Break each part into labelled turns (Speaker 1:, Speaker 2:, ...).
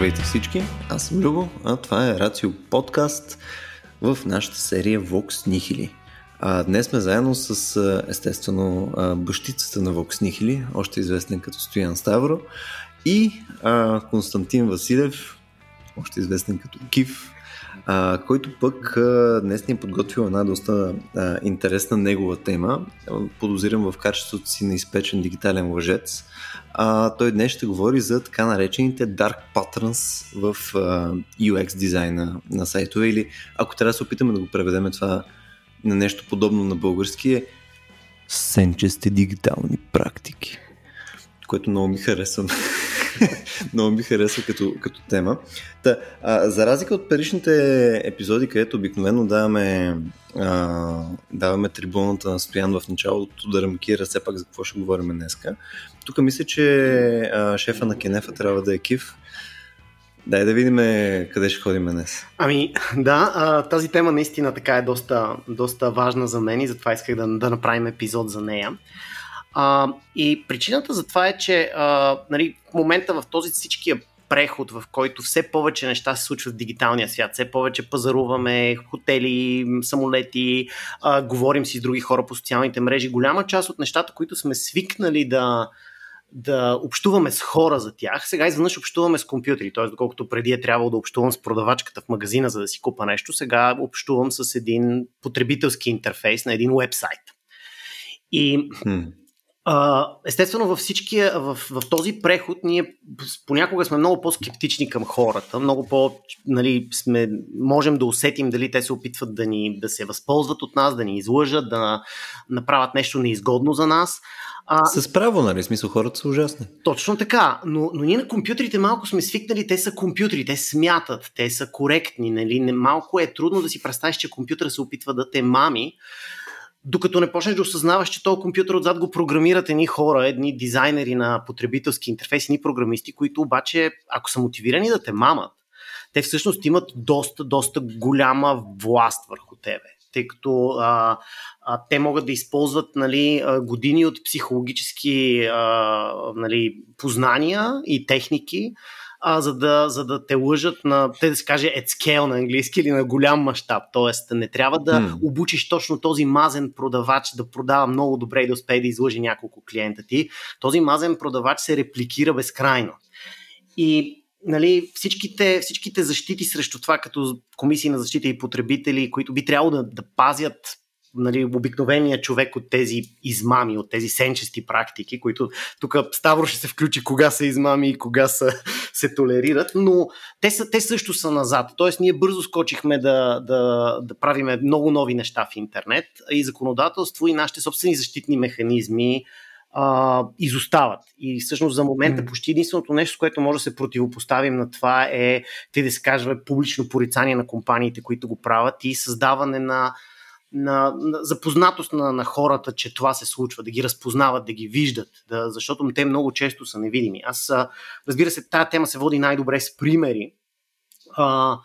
Speaker 1: Здравейте всички, аз съм Любо, а това е Рацио подкаст в нашата серия Vox Nihili. А, днес сме заедно с, естествено, бащицата на Vox Nihili, още известен като Стоян Ставро, и а, Константин Василев, още известен като Кив, а, който пък а, днес ни е подготвил една доста а, интересна негова тема. Подозирам в качеството си на изпечен дигитален лъжец. А, той днес ще говори за така наречените Dark Patterns в а, UX дизайна на сайтове или ако трябва да се опитаме да го преведем това на нещо подобно на български е сенчести дигитални практики което много ми харесва. много ми харесва като, като тема. Та, а, за разлика от предишните епизоди, където обикновено даваме, а, даваме трибуната на Стоян в началото да рамкира все пак за какво ще говорим днеска. Тук мисля, че а, шефа на Кенефа трябва да е Кив. Дай да видим къде ще ходим днес.
Speaker 2: Ами, да, а, тази тема наистина така е доста, доста важна за мен и затова исках да, да направим епизод за нея. А, и причината за това е, че а, нали, в момента в този всичкия преход, в който все повече неща се случват в дигиталния свят, все повече пазаруваме хотели, самолети, а, говорим си с други хора по социалните мрежи. Голяма част от нещата, които сме свикнали да, да общуваме с хора за тях, сега изведнъж общуваме с компютри. Т.е. доколкото преди е трябвало да общувам с продавачката в магазина, за да си купа нещо, сега общувам с един потребителски интерфейс на един вебсайт. И естествено, във всички, в, в този преход ние понякога сме много по-скептични към хората, много по, нали, сме, можем да усетим дали те се опитват да, ни, да се възползват от нас, да ни излъжат, да направят нещо неизгодно за нас.
Speaker 1: А, С право, нали? Смисъл, хората са ужасни.
Speaker 2: Точно така, но, но ние на компютрите малко сме свикнали, те са компютри, те смятат, те са коректни, нали? Малко е трудно да си представиш, че компютъра се опитва да те мами, докато не почнеш да осъзнаваш, че този компютър отзад го програмират едни хора, едни дизайнери на потребителски интерфейс, едни програмисти, които обаче, ако са мотивирани да те мамат, те всъщност имат доста, доста голяма власт върху тебе. Тъй като а, а, те могат да използват нали, години от психологически а, нали, познания и техники, а, за, да, за да те лъжат на, те да се каже, at scale на английски или на голям мащаб. Тоест, не трябва да mm. обучиш точно този мазен продавач да продава много добре и да успее да излъжи няколко клиента ти. Този мазен продавач се репликира безкрайно. И нали, всичките, всичките защити срещу това, като комисии на защита и потребители, които би трябвало да, да пазят нали, обикновения човек от тези измами, от тези сенчести практики, които тук Ставро ще се включи кога са измами и кога са, се толерират, но те, са, те също са назад. Тоест ние бързо скочихме да, да, да правиме много нови неща в интернет и законодателство и нашите собствени защитни механизми а, изостават. И всъщност за момента почти единственото нещо, с което може да се противопоставим на това е, те да се каже, публично порицание на компаниите, които го правят и създаване на на, на запознатост на, на хората, че това се случва, да ги разпознават, да ги виждат, да, защото те много често са невидими. Аз, разбира се, тази тема се води най-добре с примери. А,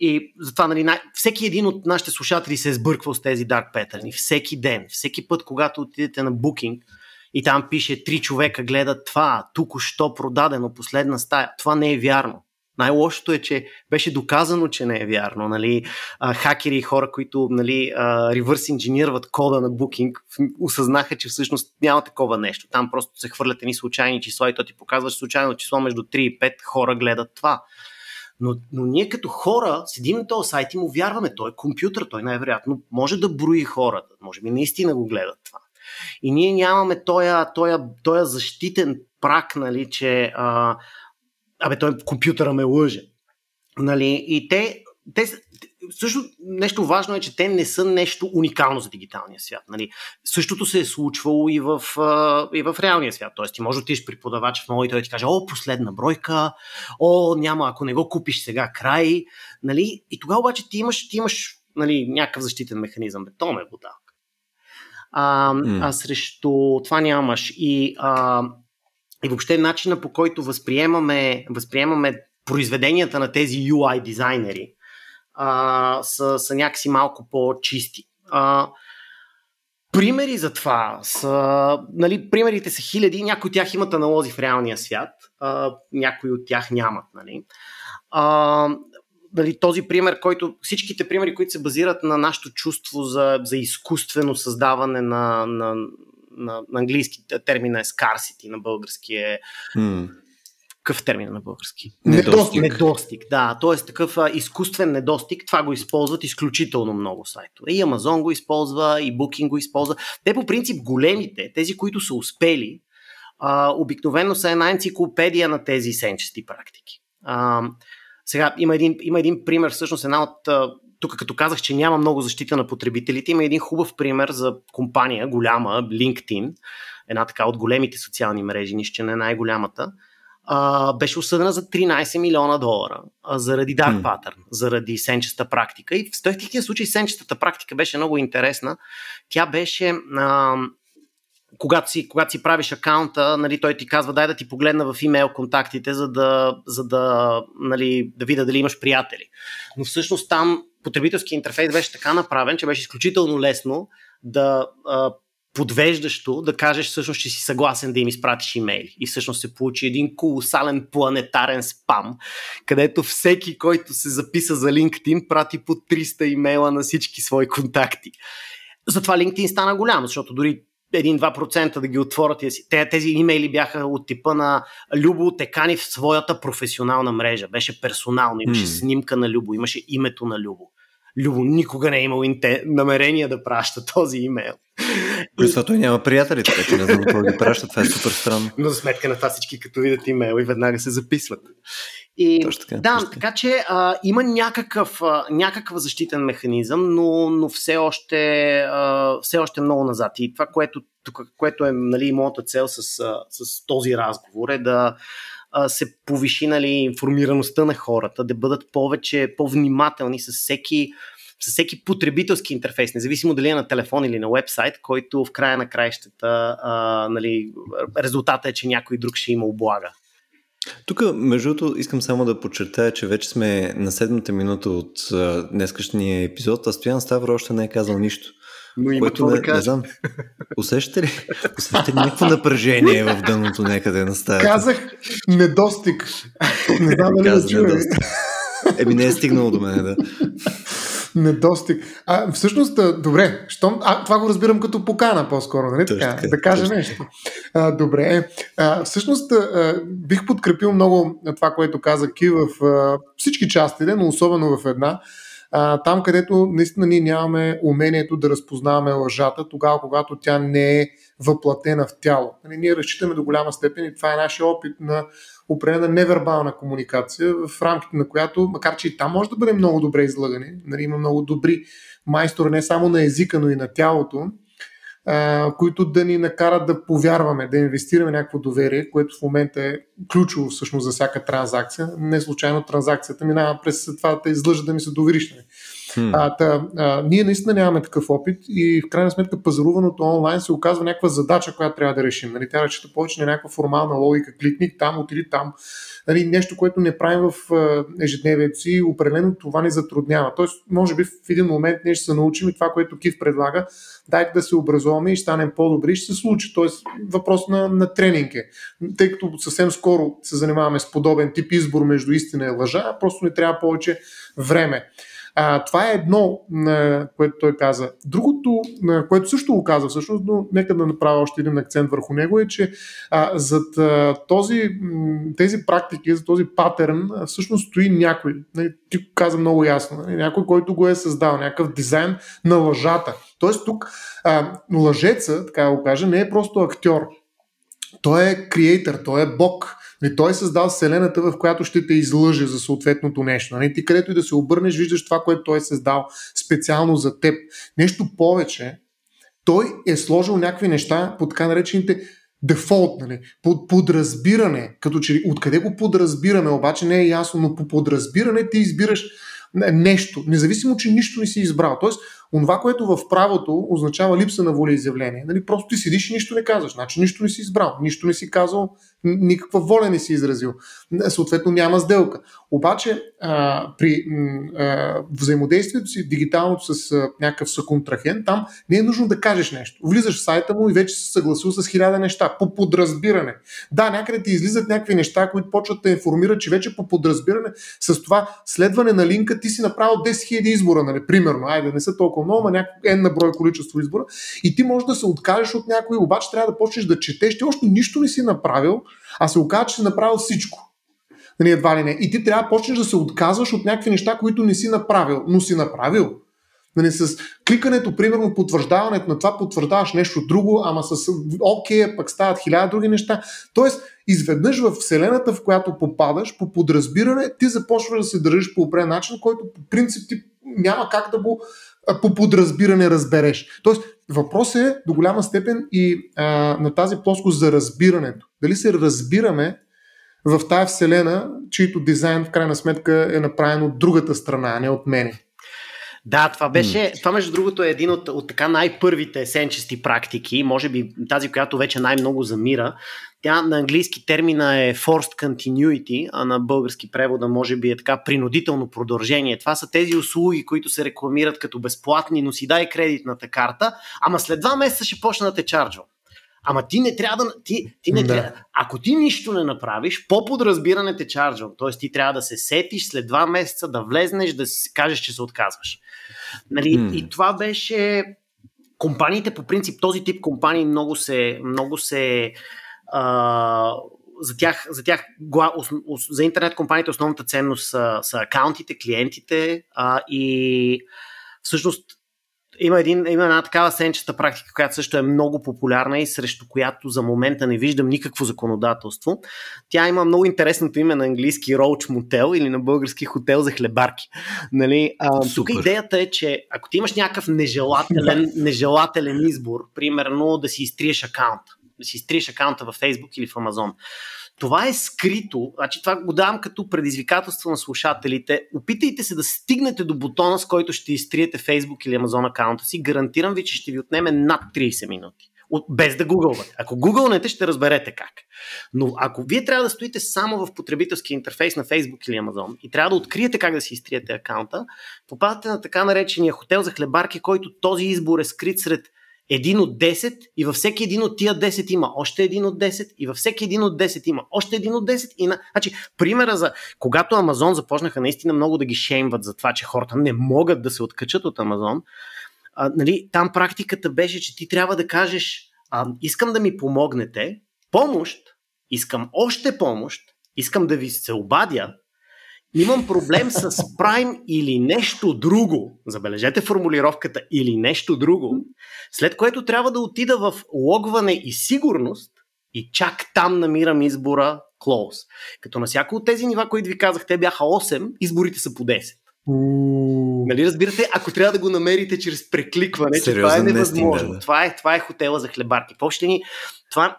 Speaker 2: и затова нали, най- всеки един от нашите слушатели се е сбърквал с тези dark pattern. Всеки ден, всеки път, когато отидете на Booking и там пише три човека гледат това, тук що продадено, последна стая. Това не е вярно. Най-лошото е, че беше доказано, че не е вярно. Нали? Хакери и хора, които нали, ревърс инженерват кода на Booking, осъзнаха, че всъщност няма такова нещо. Там просто се хвърлят едни случайни числа и то ти показва случайно число между 3 и 5 хора гледат това. Но, но ние като хора седим на този сайт и му вярваме. Той е компютър, той най-вероятно може да брои хората. Може би наистина го гледат това. И ние нямаме този защитен прак, нали, че а, абе той компютъра ме лъже. Нали? И те, те също нещо важно е, че те не са нещо уникално за дигиталния свят. Нали? Същото се е случвало и в, и в реалния свят. Тоест, ти може да отидеш при продавач в мол и той ти каже, о, последна бройка, о, няма, ако не го купиш сега, край. Нали? И тогава обаче ти имаш, ти имаш нали, някакъв защитен механизъм. Бе, то ме вода. А, mm. а срещу това нямаш. И а, и въобще начина по който възприемаме, възприемаме произведенията на тези UI дизайнери а, са, са някакси малко по-чисти. А, Примери за това са, нали, примерите са хиляди, някои от тях имат аналози в реалния свят, а, някои от тях нямат. Нали. А, нали, този пример, който всичките примери, които се базират на нашето чувство за, за изкуствено създаване на, на, на, на английски термина е scarcity, на български е mm какъв термин на български?
Speaker 1: Недостиг.
Speaker 2: Недостиг, да. Тоест такъв а, изкуствен недостиг, това го използват изключително много сайтове. И Amazon го използва, и Booking го използва. Те по принцип големите, тези, които са успели, а, обикновено са една енциклопедия на тези сенчести практики. А, сега има един, има един пример, всъщност една от тук като казах, че няма много защита на потребителите, има един хубав пример за компания, голяма, LinkedIn, една така от големите социални мрежи, нищо не е най-голямата, а, беше осъдена за 13 милиона долара а, заради dark hmm. pattern, заради сенчеста практика. И в техния случай сенчестата практика беше много интересна. Тя беше а, когато си, когато си правиш акаунта, нали, той ти казва, дай да ти погледна в имейл контактите, за да, за да, нали, да видя дали имаш приятели. Но всъщност там потребителски интерфейс беше така направен, че беше изключително лесно да а, подвеждащо да кажеш всъщност, че си съгласен да им изпратиш имейли. И всъщност се получи един колосален планетарен спам, където всеки, който се записа за LinkedIn, прати по 300 имейла на всички свои контакти. Затова LinkedIn стана голям, защото дори 1-2% да ги отворят. Те, тези имейли бяха от типа на Любо Текани в своята професионална мрежа. Беше персонално, имаше mm. снимка на Любо, имаше името на Любо. Любо никога не е имал инте... намерение да праща този имейл.
Speaker 1: Плюс това той няма приятели, така че не знам какво ги праща, това е супер странно.
Speaker 2: Но за сметка на това всички като видят имейл и веднага се записват. И, точно така, да, точно. така че а, има някакъв, а, някакъв защитен механизъм, но, но все, още, а, все още много назад. И това, което, тук, което е нали, моята цел с, с този разговор е да се повиши нали, информираността на хората, да бъдат повече по-внимателни с всеки с всеки потребителски интерфейс, независимо дали е на телефон или на вебсайт, който в края на краищата а, нали, резултата е, че някой друг ще има облага.
Speaker 1: Тук, между другото, искам само да подчертая, че вече сме на седмата минута от днескашния епизод, а Стоян Ставро още не е казал нищо.
Speaker 2: Но има което
Speaker 1: не,
Speaker 2: да
Speaker 1: не знам. Усещате ли? Усещате ли някакво напрежение в дъното някъде на стаята?
Speaker 3: Казах недостиг. Не знам дали да чуя.
Speaker 1: Еми не е стигнало до мен, да.
Speaker 3: Недостиг. А, всъщност, добре, щом, а, това го разбирам като покана по-скоро, нали така? така? Да кажа точно. нещо. А, добре. А, всъщност, а, бих подкрепил много това, което каза Ки в а, всички части, но особено в една. А, там, където наистина ние нямаме умението да разпознаваме лъжата, тогава, когато тя не е въплатена в тяло. Нали, ние разчитаме до голяма степен и това е нашия опит на определена невербална комуникация, в рамките на която, макар че и там може да бъде много добре излъгани, нали, има много добри майстори не само на езика, но и на тялото, а, които да ни накарат да повярваме, да инвестираме някакво доверие, което в момента е ключово всъщност за всяка транзакция. Не случайно транзакцията минава през това да те излъжа да ми се довериш. Hmm. А, та, а, ние наистина нямаме такъв опит и в крайна сметка пазаруването онлайн се оказва някаква задача, която трябва да решим. Нали, тя речета повече на някаква формална логика. Кликни там, отиди там. Нали, нещо, което не правим в ежедневието си, определено това ни затруднява. Тоест, може би в един момент ние ще се научим и това, което Кив предлага, дайте да се образуваме и ще станем по-добри, ще се случи. Тоест, въпрос на, на тренинг е. Тъй като съвсем скоро се занимаваме с подобен тип избор между истина и лъжа, просто не трябва повече време. А, това е едно, на което той каза. Другото, на което също го каза всъщност, но нека да направя още един акцент върху него, е, че а, зад а, този, тези практики, за този патърн, всъщност стои някой. Не, ти каза много ясно. Не, някой, който го е създал, някакъв дизайн на лъжата. Тоест тук а, лъжеца, така да го кажа, не е просто актьор. Той е креатор, той е бог Нали, той е създал вселената, в която ще те излъже за съответното нещо. Нали? Ти където и да се обърнеш, виждаш това, което той е създал специално за теб. Нещо повече, той е сложил някакви неща по така наречените дефолт, нали, под подразбиране, като че откъде го подразбираме, обаче не е ясно, но по подразбиране ти избираш нещо, независимо, че нищо не си избрал. Тоест, онова, което в правото означава липса на волеизявление. Нали, просто ти седиш и нищо не казваш. Значи нищо не си избрал, нищо не си казал, никаква воля не си изразил. Съответно няма сделка. Обаче а, при а, взаимодействието си дигиталното с а, някакъв съконтрахент, там не е нужно да кажеш нещо. Влизаш в сайта му и вече се съгласил с хиляда неща. По подразбиране. Да, някъде ти излизат някакви неща, които почват да информират, че вече по подразбиране с това следване на линка ти си направил 10 000 избора, нали? примерно. Айде, не са толкова много, но някакво е на брой количество избора. И ти можеш да се откажеш от някой, обаче трябва да почнеш да четеш. Ти още нищо не си направил, а се оказа, че си направил всичко. Нали, едва ли не. И ти трябва да почнеш да се отказваш от някакви неща, които не си направил, но си направил. Нали, с кликането, примерно, потвърждаването на това, потвърждаваш нещо друго, ама с окей, пък стават хиляда други неща. Тоест, изведнъж в вселената, в която попадаш, по подразбиране, ти започваш да се държиш по определен начин, който по принцип ти няма как да го по подразбиране разбереш. Тоест, въпрос е до голяма степен и а, на тази плоскост за разбирането. Дали се разбираме в тая вселена, чието дизайн в крайна сметка е направен от другата страна, а не от мене.
Speaker 2: Да, това беше, mm. това между другото е един от, от така най-първите сенчести практики, може би тази, която вече най-много замира. Тя на английски термина е forced continuity, а на български превода може би е така принудително продължение. Това са тези услуги, които се рекламират като безплатни, но си дай кредитната карта, ама след два месеца ще почна да те чарджвам. Ама ти не трябва да. Ти, ти не да. трябва, ако ти нищо не направиш, по подразбиране те чарджвам. Тоест ти трябва да се сетиш след два месеца да влезнеш, да си кажеш, че се отказваш. Нали? Mm. И това беше. Компаниите, по принцип, този тип компании много се. Много се а, за тях, за тях за интернет компаниите основната ценност са, са акаунтите, клиентите а, и всъщност има, един, има една такава сенчеста практика, която също е много популярна и срещу която за момента не виждам никакво законодателство. Тя има много интересното име на английски Roach Motel или на български хотел за хлебарки. Нали? А, тук идеята е, че ако ти имаш някакъв нежелателен, нежелателен избор, примерно да си изтриеш акаунт, си изтриеш акаунта в Facebook или в Amazon, това е скрито, значи това го давам като предизвикателство на слушателите. Опитайте се да стигнете до бутона, с който ще изтриете Facebook или Amazon акаунта си. Гарантирам ви, че ще ви отнеме над 30 минути. От, без да гугълвате. Ако гугълнете, ще разберете как. Но ако вие трябва да стоите само в потребителски интерфейс на Facebook или Amazon и трябва да откриете как да си изтриете акаунта, попадате на така наречения хотел за хлебарки, който този избор е скрит сред един от 10 и във всеки един от тия 10 има още един от 10 и във всеки един от 10 има още един от 10 и на... Значи, примера за когато Амазон започнаха наистина много да ги шеймват за това, че хората не могат да се откачат от Амазон, а, нали, там практиката беше, че ти трябва да кажеш а, искам да ми помогнете, помощ, искам още помощ, искам да ви се обадя, имам проблем с Prime или нещо друго, забележете формулировката или нещо друго, след което трябва да отида в логване и сигурност и чак там намирам избора Close. Като на всяко от тези нива, които ви казах, те бяха 8, изборите са по 10. Нали разбирате, ако трябва да го намерите чрез прекликване, че това е невъзможно. Да. Това, е, това е хотела за хлебарки. В ни, това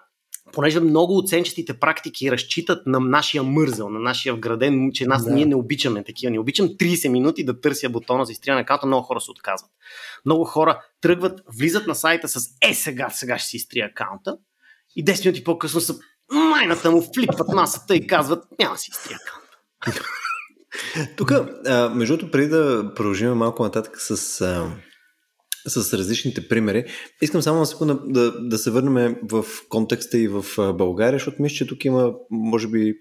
Speaker 2: понеже много оценчестите практики разчитат на нашия мързел, на нашия вграден, че нас да. ние не обичаме такива. Не обичам 30 минути да търся бутона за изтриване на много хора се отказват. Много хора тръгват, влизат на сайта с е сега, сега ще си изтрия акаунта и 10 минути по-късно са майната му флипват масата и казват няма си изтрия акаунта.
Speaker 1: Тук, между другото, преди да продължим малко нататък с с различните примери. Искам само на секунда да, да се върнем в контекста и в България, защото мисля, че тук има, може би,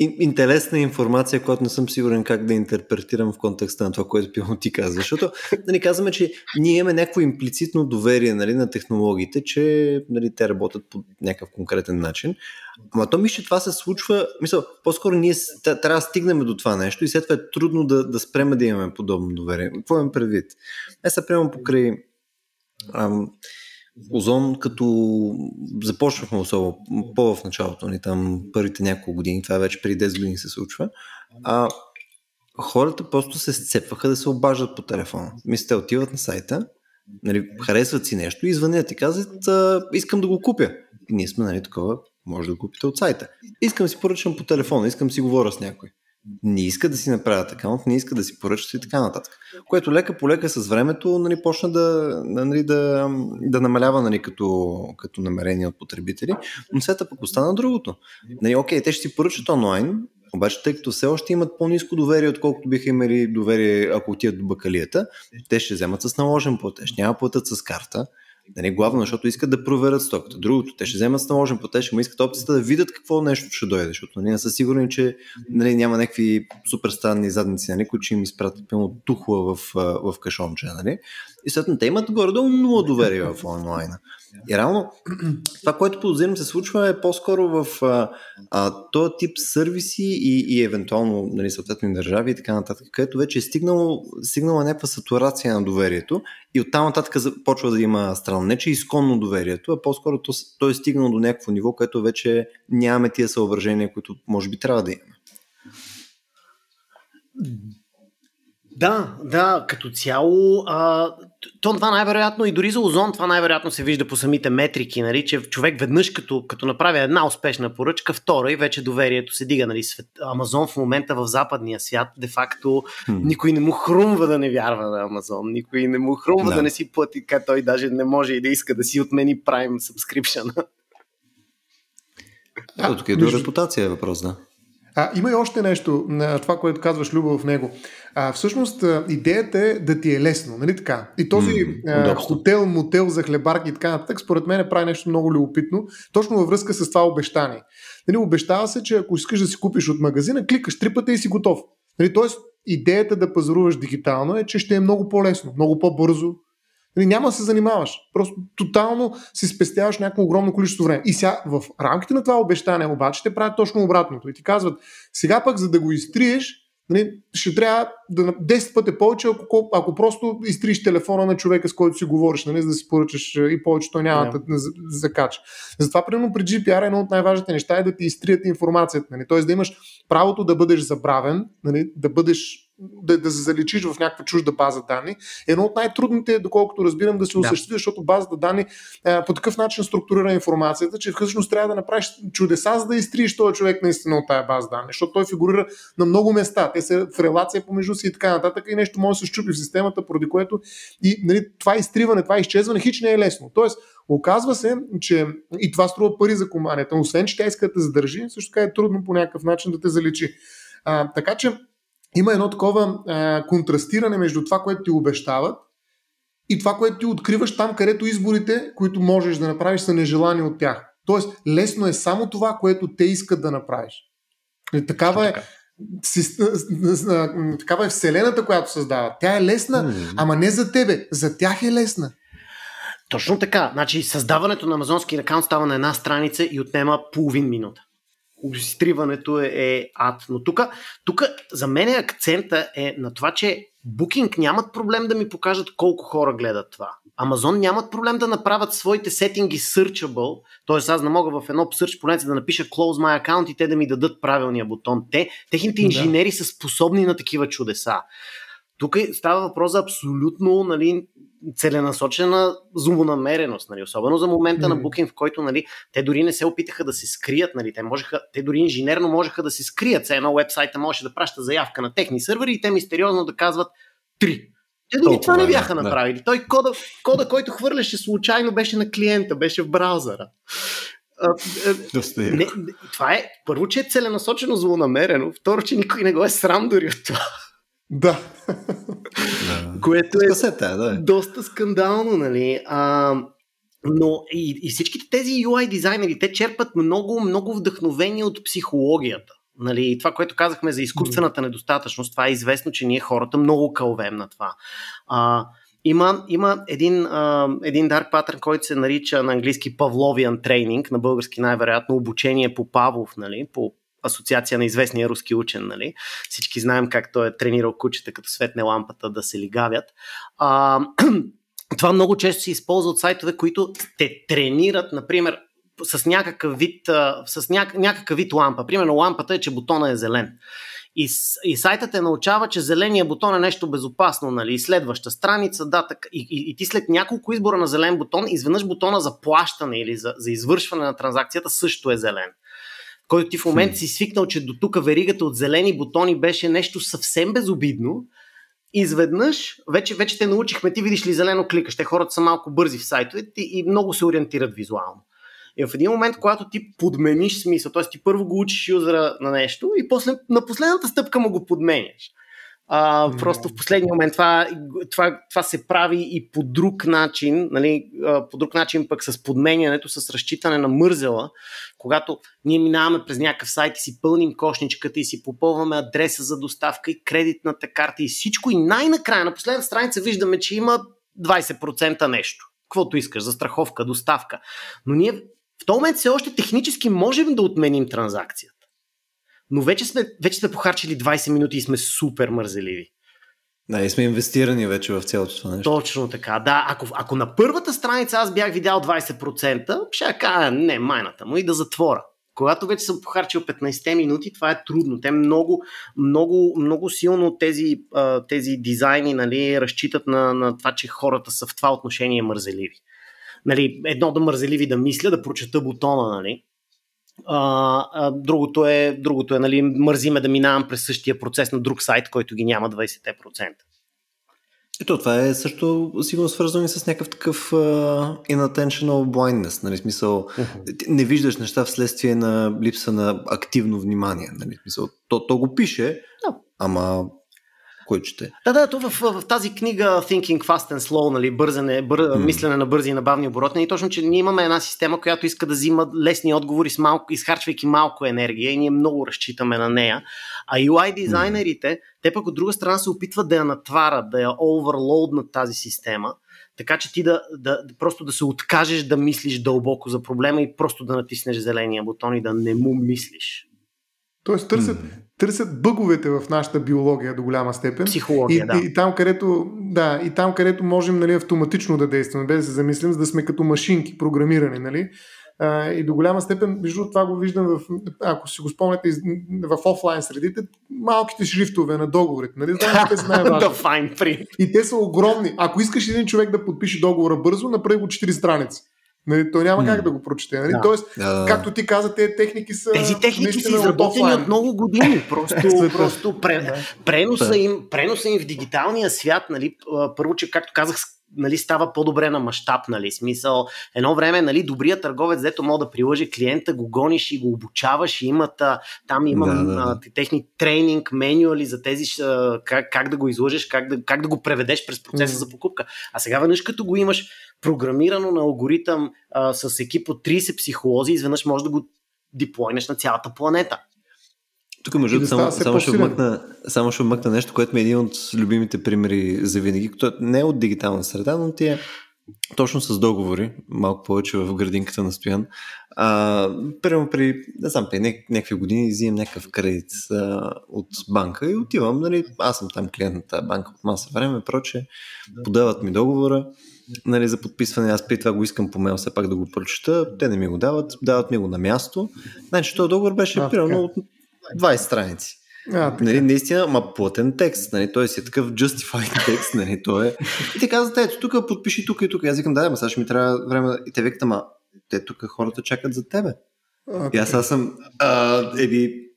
Speaker 1: интересна информация, която не съм сигурен как да интерпретирам в контекста на това, което пилно ти казва. Защото нали, казваме, че ние имаме някакво имплицитно доверие нали, на технологиите, че нали, те работят по някакъв конкретен начин. Ама то мисля, че това се случва, мисля, по-скоро ние трябва да стигнем до това нещо и след това е трудно да, да спреме да имаме подобно доверие. Какво имам предвид? Аз се приемам покрай ам, Озон, като започнахме особено по в началото, ни там първите няколко години, това вече преди 10 години се случва, а хората просто се сцепваха да се обаждат по телефона. Мисля, отиват на сайта, нали, харесват си нещо и звънят и казват, искам да го купя. И ние сме, нали, такова, може да го купите от сайта. Искам си поръчам по телефона, искам си говоря с някой. Не иска да си направят акаунт, не иска да си поръчат и така нататък. Което лека по лека с времето нали, почна да, нали, да, да намалява нали, като, като намерение от потребители, но след пък остана другото. Нали, окей, те ще си поръчат онлайн, обаче, тъй като все още имат по-низко доверие, отколкото биха имали доверие, ако отидат до бакалията, те ще вземат с наложен платеж, няма платят с карта. Нали, главно, защото искат да проверят стоката. Другото, те ще вземат с наложен платеж, но искат опцията да видят какво нещо ще дойде, защото нали, не са сигурни, че нали, няма някакви супер странни задници, нали, които ще им изпратят пълно тухла в, в кашонче. Нали. И след те имат горе-долу нула доверие в онлайна. И реално това, което подозирам се случва е по-скоро в а, а, този тип сервиси и, и евентуално нали, съответно държави и така нататък, където вече е стигнало, стигнала някаква сатурация на доверието и оттам нататък почва да има странно. Не, че е изконно доверието, а по-скоро то, то е стигнало до някакво ниво, което вече нямаме тия съображения, които може би трябва да имаме.
Speaker 2: Да, да, като цяло, а, то това най-вероятно и дори за Озон това най-вероятно се вижда по самите метрики, нали, че човек веднъж като, като направи една успешна поръчка, втора и вече доверието се дига. Нали, свет, Амазон в момента в западния свят, де-факто, hmm. никой не му хрумва да не вярва на Амазон, никой не му хрумва да, да не си плати, като той даже не може и да иска да си отмени Prime subscription.
Speaker 1: Да, тук е до репутация е въпрос, да.
Speaker 3: А, има и още нещо на това, което казваш, Любо, в него. А, всъщност, идеята е да ти е лесно, нали така? И този mm, а, хотел, мотел за хлебарки и така нататък, според мен прави нещо много любопитно, точно във връзка с това обещание. Нали, обещава се, че ако искаш да си купиш от магазина, кликаш три пъти и си готов. Нали, тоест, идеята да пазаруваш дигитално е, че ще е много по-лесно, много по-бързо, Нали, няма да се занимаваш. Просто тотално си спестяваш някакво огромно количество време. И сега в рамките на това обещание обаче те правят точно обратното. И ти казват, сега пък за да го изтриеш, нали, ще трябва да 10 пъти повече, ако, ако просто изтриеш телефона на човека, с който си говориш, нали, за да си поръчаш и повече той няма yeah. да, закача. Затова, примерно, при GDPR едно от най-важните неща е да ти изтрият информацията. Нали, т.е. да имаш правото да бъдеш забравен, нали, да бъдеш да, да се заличиш в някаква чужда база данни. Едно от най-трудните, доколкото разбирам, да се осъществи, да. защото базата данни е, по такъв начин структурира информацията, че всъщност трябва да направиш чудеса, за да изтриеш този човек наистина от тази база данни, защото той фигурира на много места. Те са в релация помежду си и така нататък и нещо може да се щупи в системата, поради което и нали, това изтриване, това изчезване хич не е лесно. Тоест, Оказва се, че и това струва пари за компанията. Освен, че тя иска да те задържи, също така е трудно по някакъв начин да те заличи. А, така че има едно такова а, контрастиране между това, което ти обещават и това, което ти откриваш там, където изборите, които можеш да направиш, са нежелани от тях. Тоест, лесно е само това, което те искат да направиш. И такава е, такава е вселената, която създават. Тя е лесна, ама не за тебе, за тях е лесна.
Speaker 2: Точно така. Значи създаването на амазонски акаунт става на една страница и отнема половин минута изтриването е, е ад. Но тук за мен акцента е на това, че Booking нямат проблем да ми покажат колко хора гледат това. Amazon нямат проблем да направят своите сетинги searchable, т.е. аз не мога в едно search поле да напиша close my account и те да ми дадат правилния бутон. Те, техните инженери да. са способни на такива чудеса. Тук става въпрос за абсолютно нали, целенасочена злонамереност, нали, особено за момента mm. на Booking, в който нали, те дори не се опитаха да се скрият, нали, те, можеха, те дори инженерно можеха да се скрият. Все едно вебсайта можеше да праща заявка на техни сървъри и те мистериозно да казват три. Те дори Толкова, това не бяха да. направили. Той кода, кода, който хвърляше случайно, беше на клиента, беше в браузъра. не, това е, първо, че е целенасочено злонамерено, второ, че никой не го е срам дори от това.
Speaker 3: Да.
Speaker 2: Което е Касета, да. доста скандално, нали? А, но и, и всичките тези UI дизайнери, те черпат много, много вдъхновение от психологията. Нали, това, което казахме за изкуствената недостатъчност, това е известно, че ние хората много кълвем на това. А, има, има един, а, един dark pattern, който се нарича на английски Pavlovian Training, на български най-вероятно обучение по Павлов, нали, по асоциация на известния руски учен. Нали? Всички знаем как той е тренирал кучета, като светне лампата да се лигавят. А, това много често се използва от сайтове, които те тренират, например, с някакъв вид, с ня, някакъв вид лампа. Примерно лампата е, че бутона е зелен. И, и сайтът те научава, че зеления бутон е нещо безопасно, нали? Следваща страница, да, так, и, и, и ти след няколко избора на зелен бутон, изведнъж бутона за плащане или за, за извършване на транзакцията също е зелен който ти в момента си свикнал, че до тук веригата от зелени бутони беше нещо съвсем безобидно, изведнъж, вече, вече те научихме, ти видиш ли зелено кликаш, те хората са малко бързи в сайтовете и много се ориентират визуално. И в един момент, когато ти подмениш смисъл, т.е. ти първо го учиш юзера на нещо и после на последната стъпка му го подменяш. А, просто в последния момент това, това, това се прави и по друг начин, нали, по друг начин пък с подменянето, с разчитане на мързела, когато ние минаваме през някакъв сайт и си пълним кошничката и си попълваме адреса за доставка и кредитната карта и всичко и най-накрая на последната страница виждаме, че има 20% нещо. Каквото искаш, за страховка, доставка. Но ние в този момент все още технически можем да отменим транзакцията. Но вече сме, вече сме похарчили 20 минути и сме супер мързеливи.
Speaker 1: Да, и сме инвестирани вече в цялото това нещо.
Speaker 2: Точно така, да. Ако, ако на първата страница аз бях видял 20%, ще кажа, не, майната му и да затворя. Когато вече съм похарчил 15 минути, това е трудно. Те много, много, много силно тези, тези дизайни нали, разчитат на, на това, че хората са в това отношение мързеливи. Нали, едно да мързеливи да мисля, да прочета бутона, нали, а, а, другото е, другото е нали, мързиме да минавам през същия процес на друг сайт, който ги няма 20%.
Speaker 1: Ето, това е също сигурно свързано и с някакъв такъв uh, inattentional blindness, нали, смисъл, uh-huh. не виждаш неща вследствие на липса на активно внимание, нали, смисъл, то, то го пише, no. ама кой чете.
Speaker 2: Да, да, то в, в, в тази книга Thinking Fast and Slow, нали, бързане, бър, mm. мислене на бързи и на бавни обороти, нали, точно, че ние имаме една система, която иска да взима лесни отговори с малко, изхарчвайки малко енергия и ние много разчитаме на нея. А UI дизайнерите, mm. те пък от друга страна се опитват да я натварят, да я на тази система, така че ти да, да, просто да се откажеш да мислиш дълбоко за проблема и просто да натиснеш зеления бутон и да не му мислиш.
Speaker 3: Тоест търсят, mm търсят бъговете в нашата биология до голяма степен.
Speaker 2: Психология,
Speaker 3: и,
Speaker 2: да.
Speaker 3: И, и, там, където, да, и там, където можем нали, автоматично да действаме, без да се замислим, за да сме като машинки програмирани. Нали? А, и до голяма степен, между това го виждам, в, ако си го спомняте, в офлайн средите, малките шрифтове на договорите. Нали? Знаем, те са най-важни. и те са огромни. Ако искаш един човек да подпише договора бързо, направи го 4 страници. Нали, той няма как да го прочете. Нали? Да. Тоест, да. както ти каза, тези техники са.
Speaker 2: Тези техники са изработени от много години. Просто, просто пре, преноса, им, преноса им в дигиталния свят, нали, първо, че, както казах, нали, става по-добре на мащаб, нали, смисъл. Едно време, нали, добрият търговец, дето мога да приложи клиента, го гониш и го обучаваш, и имат, там имам да, да, да. техни тренинг, менюали за тези, как, как да го изложиш, как да, как да го преведеш през процеса mm. за покупка. А сега веднъж като го имаш програмирано на алгоритъм а, с екип от 30 психолози, изведнъж може да го диплойнеш на цялата планета.
Speaker 1: Тук, между да само, само, ще вмъкна, само ще вмъкна нещо, което ми е един от любимите примери за винаги, което не е от дигитална среда, но ти е точно с договори, малко повече в градинката на Стоян. А, примерно при, не знам, при някакви години взимам някакъв кредит а, от банка и отивам, нали, аз съм там клиент на тази банка от маса време, проче, подават ми договора, нали, за подписване, аз при това го искам по мейл все пак да го прочета, те не ми го дават, дават ми го на място. Значи, този договор беше примерно от 20 страници. А, нали, наистина, ма платен текст, нали, той си е такъв justified текст, нали, той е. И те казват, ето тук подпиши тук и тук. Аз викам, да, ма сега ще ми трябва време. И те викат, ама те тук хората чакат за тебе. Okay. И аз, аз съм, а, еби,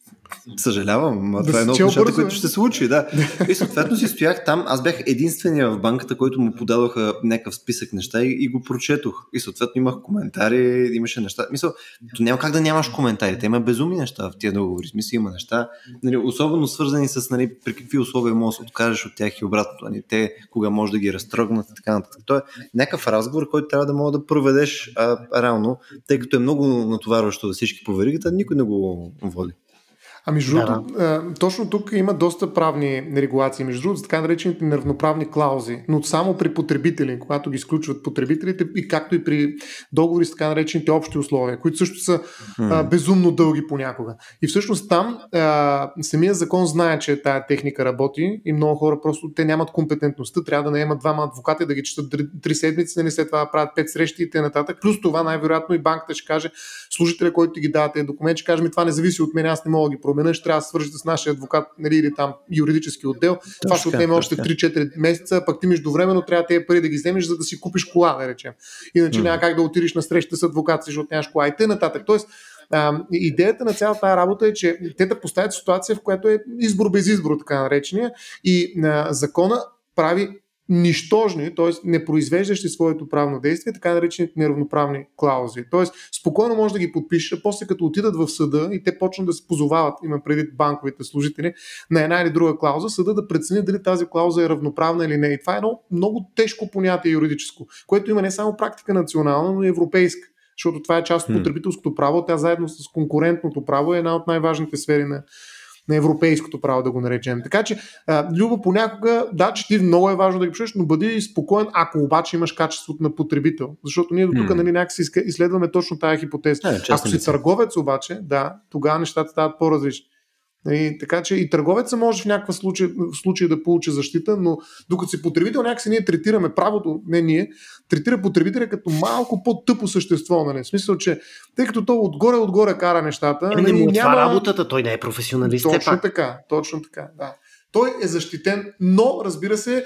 Speaker 1: Съжалявам, да това е едно от нещата, което ще се случи, да. И съответно си стоях там, аз бях единствения в банката, който му подадоха някакъв списък неща и, и го прочетох. И съответно имах коментари, имаше неща. Мисъл, то няма как да нямаш коментари, те има безумни неща в тия договори. Смисъл има неща, нали, особено свързани с нали, при какви условия можеш да откажеш от тях и обратно. Нали, те кога може да ги разтрогнат и така нататък. То е някакъв разговор, който трябва да мога да проведеш а, реално, тъй като е много натоварващо за всички по веригата, никой не го води.
Speaker 3: А между да, другото, да. точно тук има доста правни регулации, между другото, така наречените неравноправни клаузи, но само при потребители, когато ги изключват потребителите и както и при договори с така наречените общи условия, които също са mm. а, безумно дълги понякога. И всъщност там а, самия закон знае, че тая техника работи и много хора просто те нямат компетентността, трябва да наемат двама адвокати да ги четат три седмици, нали след това правят пет срещи и т.н. Плюс това най-вероятно и банката ще каже, служителя, който ти ги дава тези документи, ще каже ми това не зависи от мен, аз не мога да ги променя, ще трябва да свържете с нашия адвокат нали, или там юридически отдел. Точно, това ще отнеме още 3-4 месеца, пък ти междувременно трябва тези пари да ги вземеш, за да си купиш кола, да речем. Иначе mm. няма как да отидеш на среща с адвокат, защото нямаш кола и т.н. Тоест, а, идеята на цялата тази работа е, че те да поставят ситуация, в която е избор без избор, така наречения, и а, закона прави нищожни, т.е. непроизвеждащи своето правно действие, така наречените неравноправни клаузи. Т.е. спокойно може да ги подпишеш, а после като отидат в съда и те почнат да се позовават, има преди банковите служители, на една или друга клауза, съда да прецени дали тази клауза е равноправна или не. И това е едно много тежко понятие юридическо, което има не само практика национална, но и европейска. Защото това е част от потребителското право, тя заедно с конкурентното право е една от най-важните сфери на, на европейското право, да го наречем. Така че, а, Люба, понякога, да, че ти много е важно да ги пишеш, но бъди спокоен, ако обаче имаш качеството на потребител. Защото ние до тук, mm. нали, някакси изследваме точно тази хипотеза. Yeah, е, ако си търговец, обаче, да, тогава нещата стават по-различни. И, така че и търговеца може в някакъв случай, в случай да получи защита, но докато си потребител, някакси ние третираме правото, не ние, третира потребителя като малко по-тъпо същество. Нали? В смисъл, че тъй като то отгоре-отгоре кара нещата.
Speaker 2: Е, нали, няма работата, той не е професионалист.
Speaker 3: Точно така, точно така, да той е защитен, но разбира се,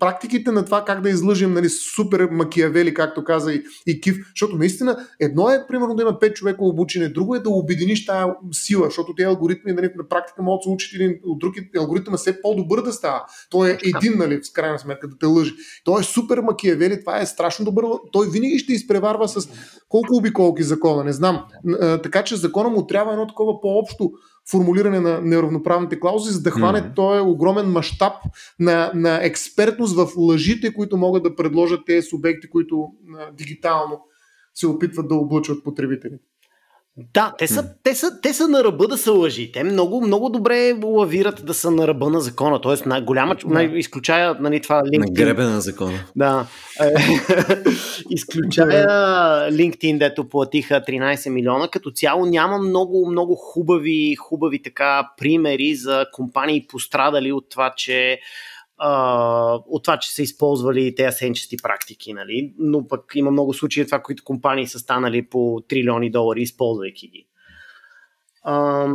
Speaker 3: практиките на това как да излъжим нали, супер макиявели, както каза и, и Кив, защото наистина едно е примерно да има 5 човека обучени, друго е да обединиш тази сила, защото тези алгоритми нали, на практика могат да се учат един от друг алгоритъм е все по-добър да става. Той е един, нали, в крайна сметка, да те лъжи. Той е супер макиявели, това е страшно добър. Той винаги ще изпреварва с колко обиколки закона, не знам. Така че закона му трябва едно такова по-общо формулиране на неравноправните клаузи, за да хване mm-hmm. този огромен мащаб на, на експертност в лъжите, които могат да предложат тези субекти, които а, дигитално се опитват да облъчват потребителите.
Speaker 2: Да, те са, те, са, те са на ръба да са лъжи. Те много, много добре лавират да са на ръба на закона. Тоест, на голяма, да. на, изключая нали, това LinkedIn. На
Speaker 1: гребе на закона.
Speaker 2: Да. изключая LinkedIn, дето платиха 13 милиона. Като цяло няма много, много хубави, хубави така примери за компании пострадали от това, че а, от това, че са използвали тези сенчести практики, нали? но пък има много случаи това, които компании са станали по трилиони долари, използвайки ги. А,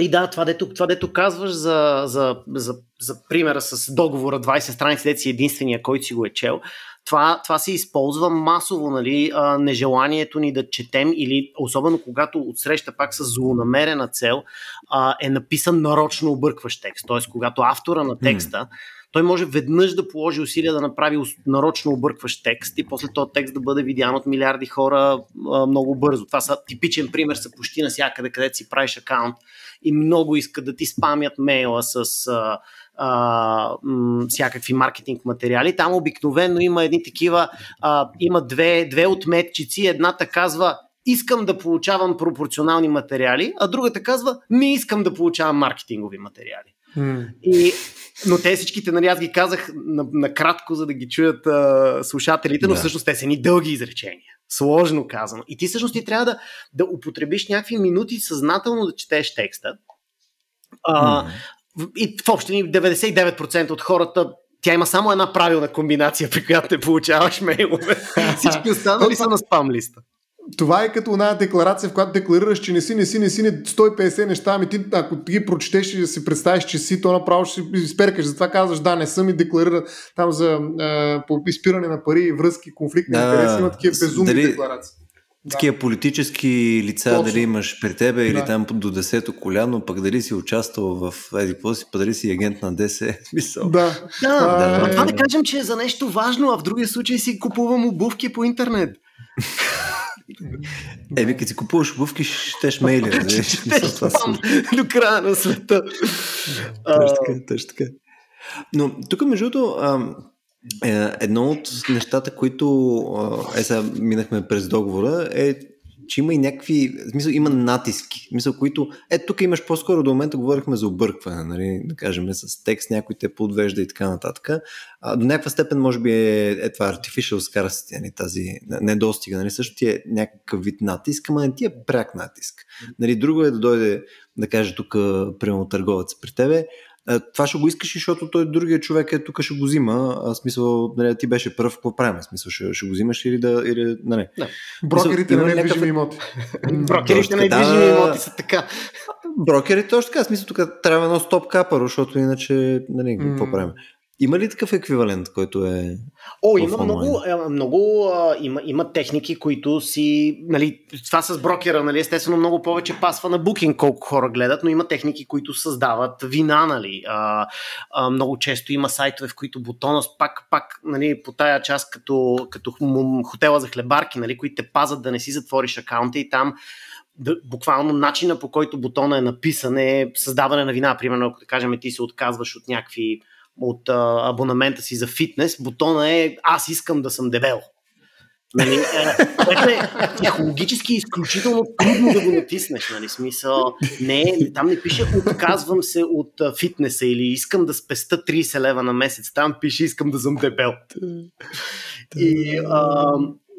Speaker 2: и да, това дето, това дето казваш за, за, за, за примера с договора 20 страници, дето си единствения, който си го е чел, това, това се използва масово, нали, а, нежеланието ни да четем или особено когато отсреща пак с злонамерена цел а, е написан нарочно объркващ текст. Т.е. когато автора на текста mm той може веднъж да положи усилия да направи нарочно объркващ текст и после този текст да бъде видян от милиарди хора а, много бързо. Това са типичен пример са почти навсякъде, където си правиш акаунт и много искат да ти спамят мейла с а, а, м- всякакви маркетинг материали. Там обикновено има едни такива, а, има две, две отметчици. Едната казва искам да получавам пропорционални материали, а другата казва не искам да получавам маркетингови материали. Mm. И, но те всичките, нали, аз ги казах накратко, на за да ги чуят а, слушателите, но да. всъщност те са ни дълги изречения. Сложно казано. И ти всъщност ти трябва да, да употребиш някакви минути съзнателно да четеш текста. А, mm. И в общини 99% от хората тя има само една правилна комбинация, при която те получаваш мейлове. Всички останали са на спам листа
Speaker 3: това е като една декларация, в която декларираш, че не си, не си, не си, не 150 неща, ами ти, ако ти ги прочетеш и си представиш, че си, то направо ще изперкаш. Затова казваш, да, не съм и декларира там за а, по изпиране на пари, връзки, конфликт на интереси, има такива безумни дали, декларации.
Speaker 1: Такива да. политически лица, Точно. дали имаш при тебе или да. там до десето коляно, пък дали си участвал в еди какво си, пък дали си агент на ДС.
Speaker 2: Мисъл. Да. да. да. А, това да кажем, че е за нещо важно, а в другия случай си купувам обувки по интернет.
Speaker 1: Еми, като си купуваш обувки, щеш мейли.
Speaker 2: до края на света.
Speaker 1: Точно така, точно така. Но тук, между другото, е, едно от нещата, които е, сега минахме през договора, е, че има и някакви, в смисъл има натиски, в смисъл, които, е, тук имаш по-скоро до момента говорихме за объркване, нали, да кажем с текст, някой те подвежда и така нататък. А, до някаква степен може би е, е това artificial scarcity, нали, тази недостига, нали, също ти е някакъв вид натиск, ама не ти е пряк натиск. Нали, друго е да дойде, да каже тук, примерно търговец при тебе, това ще го искаш, защото той другия човек е тук ще го взима. А смисъл, нали, ти беше пръв, какво правим? Смисъл, ще, ще го взимаш или да. Или, нали.
Speaker 3: Да. Брокерите на недвижими имоти.
Speaker 2: Брокерите на недвижими имоти са така.
Speaker 1: Брокерите точно така. Смисъл, тук трябва едно стоп капаро, защото иначе, нали, какво правим? Има ли такъв еквивалент, който е.
Speaker 2: О, има много, е, много а, има, има техники, които си. Нали, това с брокера, нали, естествено, много повече пасва на букинг, колко хора гледат, но има техники, които създават вина, нали. А, а, много често има сайтове, в които бутона, пак, пак нали, по тая част, като, като хотела за хлебарки, нали, които те пазат да не си затвориш акаунта и там буквално начина по който бутона е написан е създаване на вина. Примерно, ако да кажем, ти се отказваш от някакви от а, абонамента си за фитнес, бутона е аз искам да съм дебел. Нали, е, е психологически изключително трудно да го натиснеш, нали, смисъл. Не, там не пише отказвам се от а, фитнеса или искам да спеста 30 лева на месец, там пише искам да съм дебел. И а,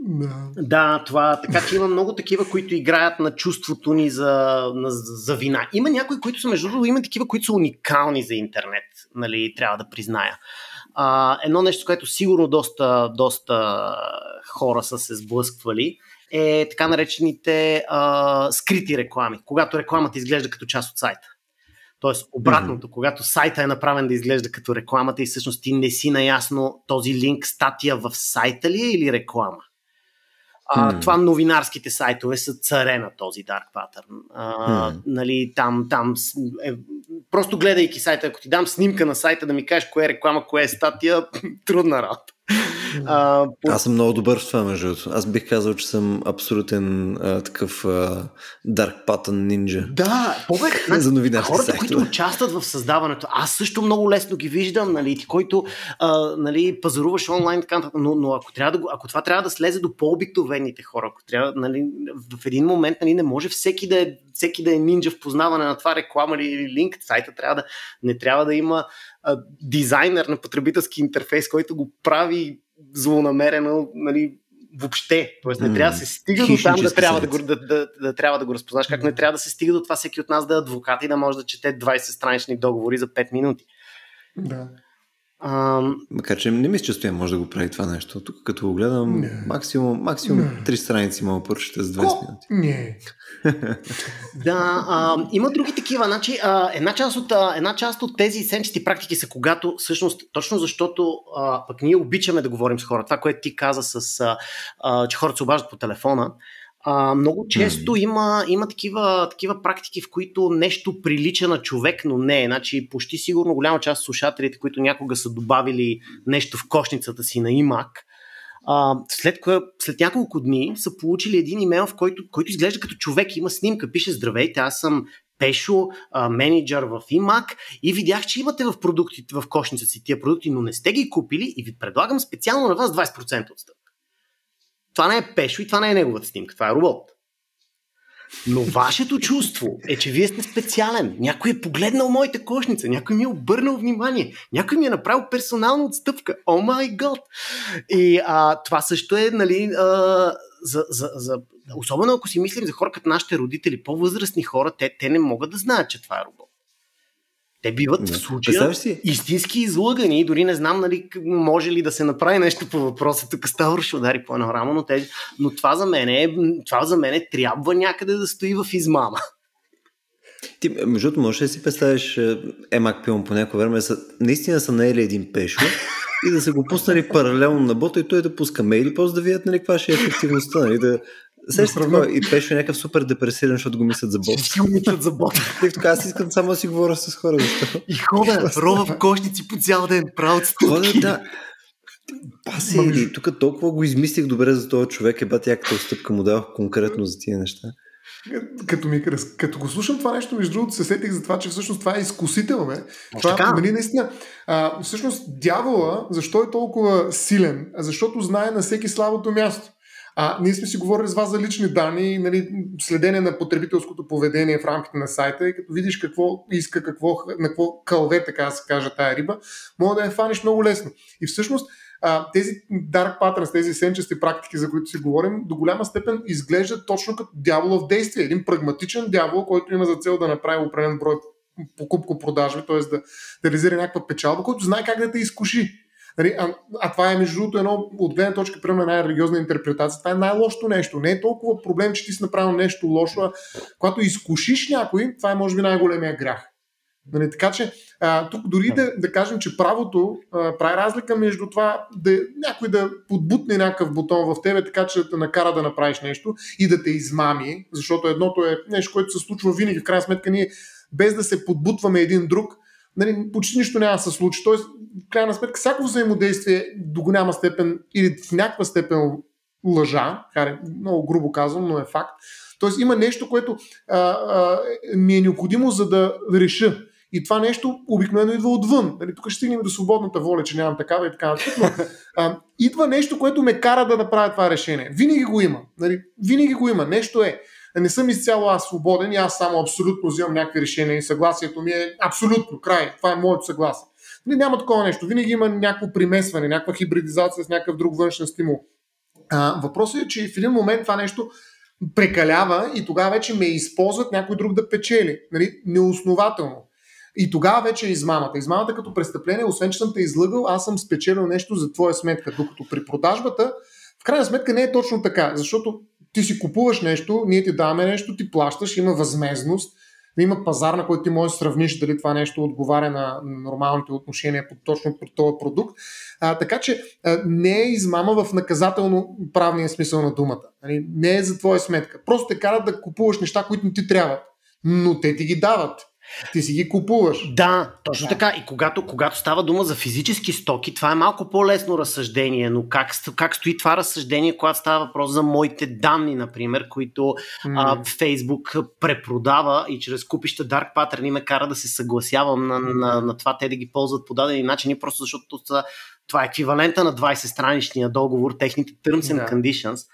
Speaker 2: да. да, това. Така че има много такива, които играят на чувството ни за, на, за вина. Има някои, които са, между другото, има такива, които са уникални за интернет, нали, трябва да призная. А, едно нещо, с което сигурно доста, доста хора са се сблъсквали, е така наречените а, скрити реклами, когато рекламата изглежда като част от сайта. Тоест, обратното, mm-hmm. когато сайта е направен да изглежда като рекламата и всъщност ти не си наясно този линк, статия в сайта ли е или реклама. А. Това новинарските сайтове са царе на този Dark Pattern. А, нали, там, там е, просто гледайки сайта, ако ти дам снимка на сайта да ми кажеш кое е реклама, кое е статия, трудна работа.
Speaker 1: А, по... Аз съм много добър в това, между другото. Аз бих казал, че съм абсолютен а, такъв а, Dark Pattern нинджа.
Speaker 2: Да, повече
Speaker 1: за новинарски
Speaker 2: Хората,
Speaker 1: сайтове.
Speaker 2: които участват в създаването, аз също много лесно ги виждам, нали, ти, който а, нали, пазаруваш онлайн, така, но, но ако, трябва да, ако това трябва да слезе до по-обикновените хора, ако трябва, нали, в един момент нали, не може всеки да е всеки да е нинджа в познаване на това реклама или линк, сайта трябва да, не трябва да има а, дизайнер на потребителски интерфейс, който го прави злонамерено, нали, въобще. Тоест не трябва да се стига до там да трябва да, го, да, да, да, трябва да го разпознаш, как не трябва да се стига до това всеки от нас да е адвокат и да може да чете 20 странични договори за 5 минути.
Speaker 3: Да.
Speaker 1: А, Макар, че не мисля, че стоя може да го прави това нещо. Тук като го гледам, не. максимум, максимум не. 3 страници мога поръчате с 20 Ко? минути.
Speaker 3: Не.
Speaker 2: да, а, има други такива. Значи, а, една, част от, а, една част от тези сенчести практики са когато, всъщност, точно защото а, пък ние обичаме да говорим с хора. Това, което ти каза, с, а, а, че хората се обаждат по телефона, а, много често mm-hmm. има, има такива, такива практики, в които нещо прилича на човек, но не. Значи, почти сигурно голяма част от слушателите, които някога са добавили нещо в кошницата си на имак, а, след, кое, след няколко дни са получили един имейл, в който, който изглежда като човек, има снимка, пише Здравейте, аз съм Пешо, а, менеджер в имак и видях, че имате в, продуктите, в кошницата си тия продукти, но не сте ги купили и ви предлагам специално на вас 20% отстъп. Това не е Пешо и това не е неговата снимка, това е робот. Но вашето чувство е, че вие сте специален. Някой е погледнал моите кошница, някой ми е обърнал внимание, някой ми е направил персонална отстъпка. О май год! И а, това също е, нали, а, за, за, за, особено ако си мислим за хора като нашите родители, по-възрастни хора, те, те не могат да знаят, че това е робот. Те биват в случая истински излъгани. Дори не знам нали, може ли да се направи нещо по въпроса. Тук Ставро ще удари по едно рамо, но, те, но това, за мен е, това за мен е, трябва някъде да стои в измама.
Speaker 1: Ти, между другото, можеш да си представиш Емак Пилон по някое време, са, наистина са наели един пешо и да се го пуснали паралелно на бота и той да пуска мейли, просто да видят нали, каква ще е ефективността, нали, да, Сеща такова, и беше някакъв супер депресиран, защото го мислят за бот.
Speaker 2: Всички мислят за бот.
Speaker 1: Тъй така, аз искам само да си говоря с хора. Защо?
Speaker 2: И хода, рова в кошници по цял ден, правят стъпки.
Speaker 1: да. Паси, и тук толкова го измислих добре за този човек, е бати яката стъпка му дадох конкретно за тия неща.
Speaker 3: Като, ми, като го слушам това нещо, между другото, се сетих за това, че всъщност това е изкусител. Бе. Това, така? нали, наистина, а, всъщност дявола, защо е толкова силен? Защото знае на всеки слабото място. А, ние сме си говорили с вас за лични данни, нали, следене на потребителското поведение в рамките на сайта и като видиш какво иска, какво, на какво кълве, така да се каже, тая риба, мога да я фаниш много лесно. И всъщност а, тези dark patterns, тези сенчести практики, за които си говорим, до голяма степен изглеждат точно като дявола в действие. Един прагматичен дявол, който има за цел да направи определен брой покупко-продажби, т.е. да, да реализира някаква печалба, който знае как да те изкуши. Нали, а, а това е между другото едно от гледна точка, примерно една религиозна интерпретация. Това е най-лошото нещо. Не е толкова проблем, че ти си направил нещо лошо, а когато изкушиш някой, това е може би най-големия грях. Нали, така че а, тук дори да, да кажем, че правото а, прави разлика между това да някой да подбутне някакъв бутон в тебе, така че да те накара да направиш нещо и да те измами, защото едното е нещо, което се случва винаги. В крайна сметка ние без да се подбутваме един друг, нали, почти нищо няма да се случи. Тоест, в крайна сметка, всяко взаимодействие до голяма степен или в някаква степен лъжа, много грубо казвам, но е факт. Тоест има нещо, което а, а, ми е необходимо за да реша. И това нещо обикновено идва отвън. Нали, тук ще стигнем до свободната воля, че нямам такава и така. Но, а, идва нещо, което ме кара да направя това решение. Винаги го има. Нали, винаги го има. Нещо е. Не съм изцяло аз свободен и аз само абсолютно взимам някакви решения и съгласието ми е абсолютно край. Това е моето съгласие. Нали, няма такова нещо. Винаги има някакво примесване, някаква хибридизация с някакъв друг външен стимул. А, въпросът е, че в един момент това нещо прекалява и тогава вече ме използват някой друг да печели. Нали? Неоснователно. И тогава вече е измамата. Измамата като престъпление, освен че съм те излъгал, аз съм спечелил нещо за твоя сметка. Докато при продажбата, в крайна сметка не е точно така, защото ти си купуваш нещо, ние ти даваме нещо, ти плащаш, има възмезност, има пазар, на който ти можеш да сравниш дали това нещо отговаря на нормалните отношения по точно по този продукт. А, така че а, не е измама в наказателно правния смисъл на думата. Нали? Не е за твоя сметка. Просто те карат да купуваш неща, които не ти трябват. Но те ти ги дават. Ти си ги купуваш.
Speaker 2: Да, точно да. така. И когато, когато става дума за физически стоки, това е малко по-лесно разсъждение, но как, как стои това разсъждение, когато става въпрос за моите данни, например, които mm. а, Facebook препродава и чрез купища Dark Pattern ме кара да се съгласявам на, на, на това те да ги ползват по дадени начини, просто защото това е еквивалента на 20 страничния договор, техните terms and да. conditions.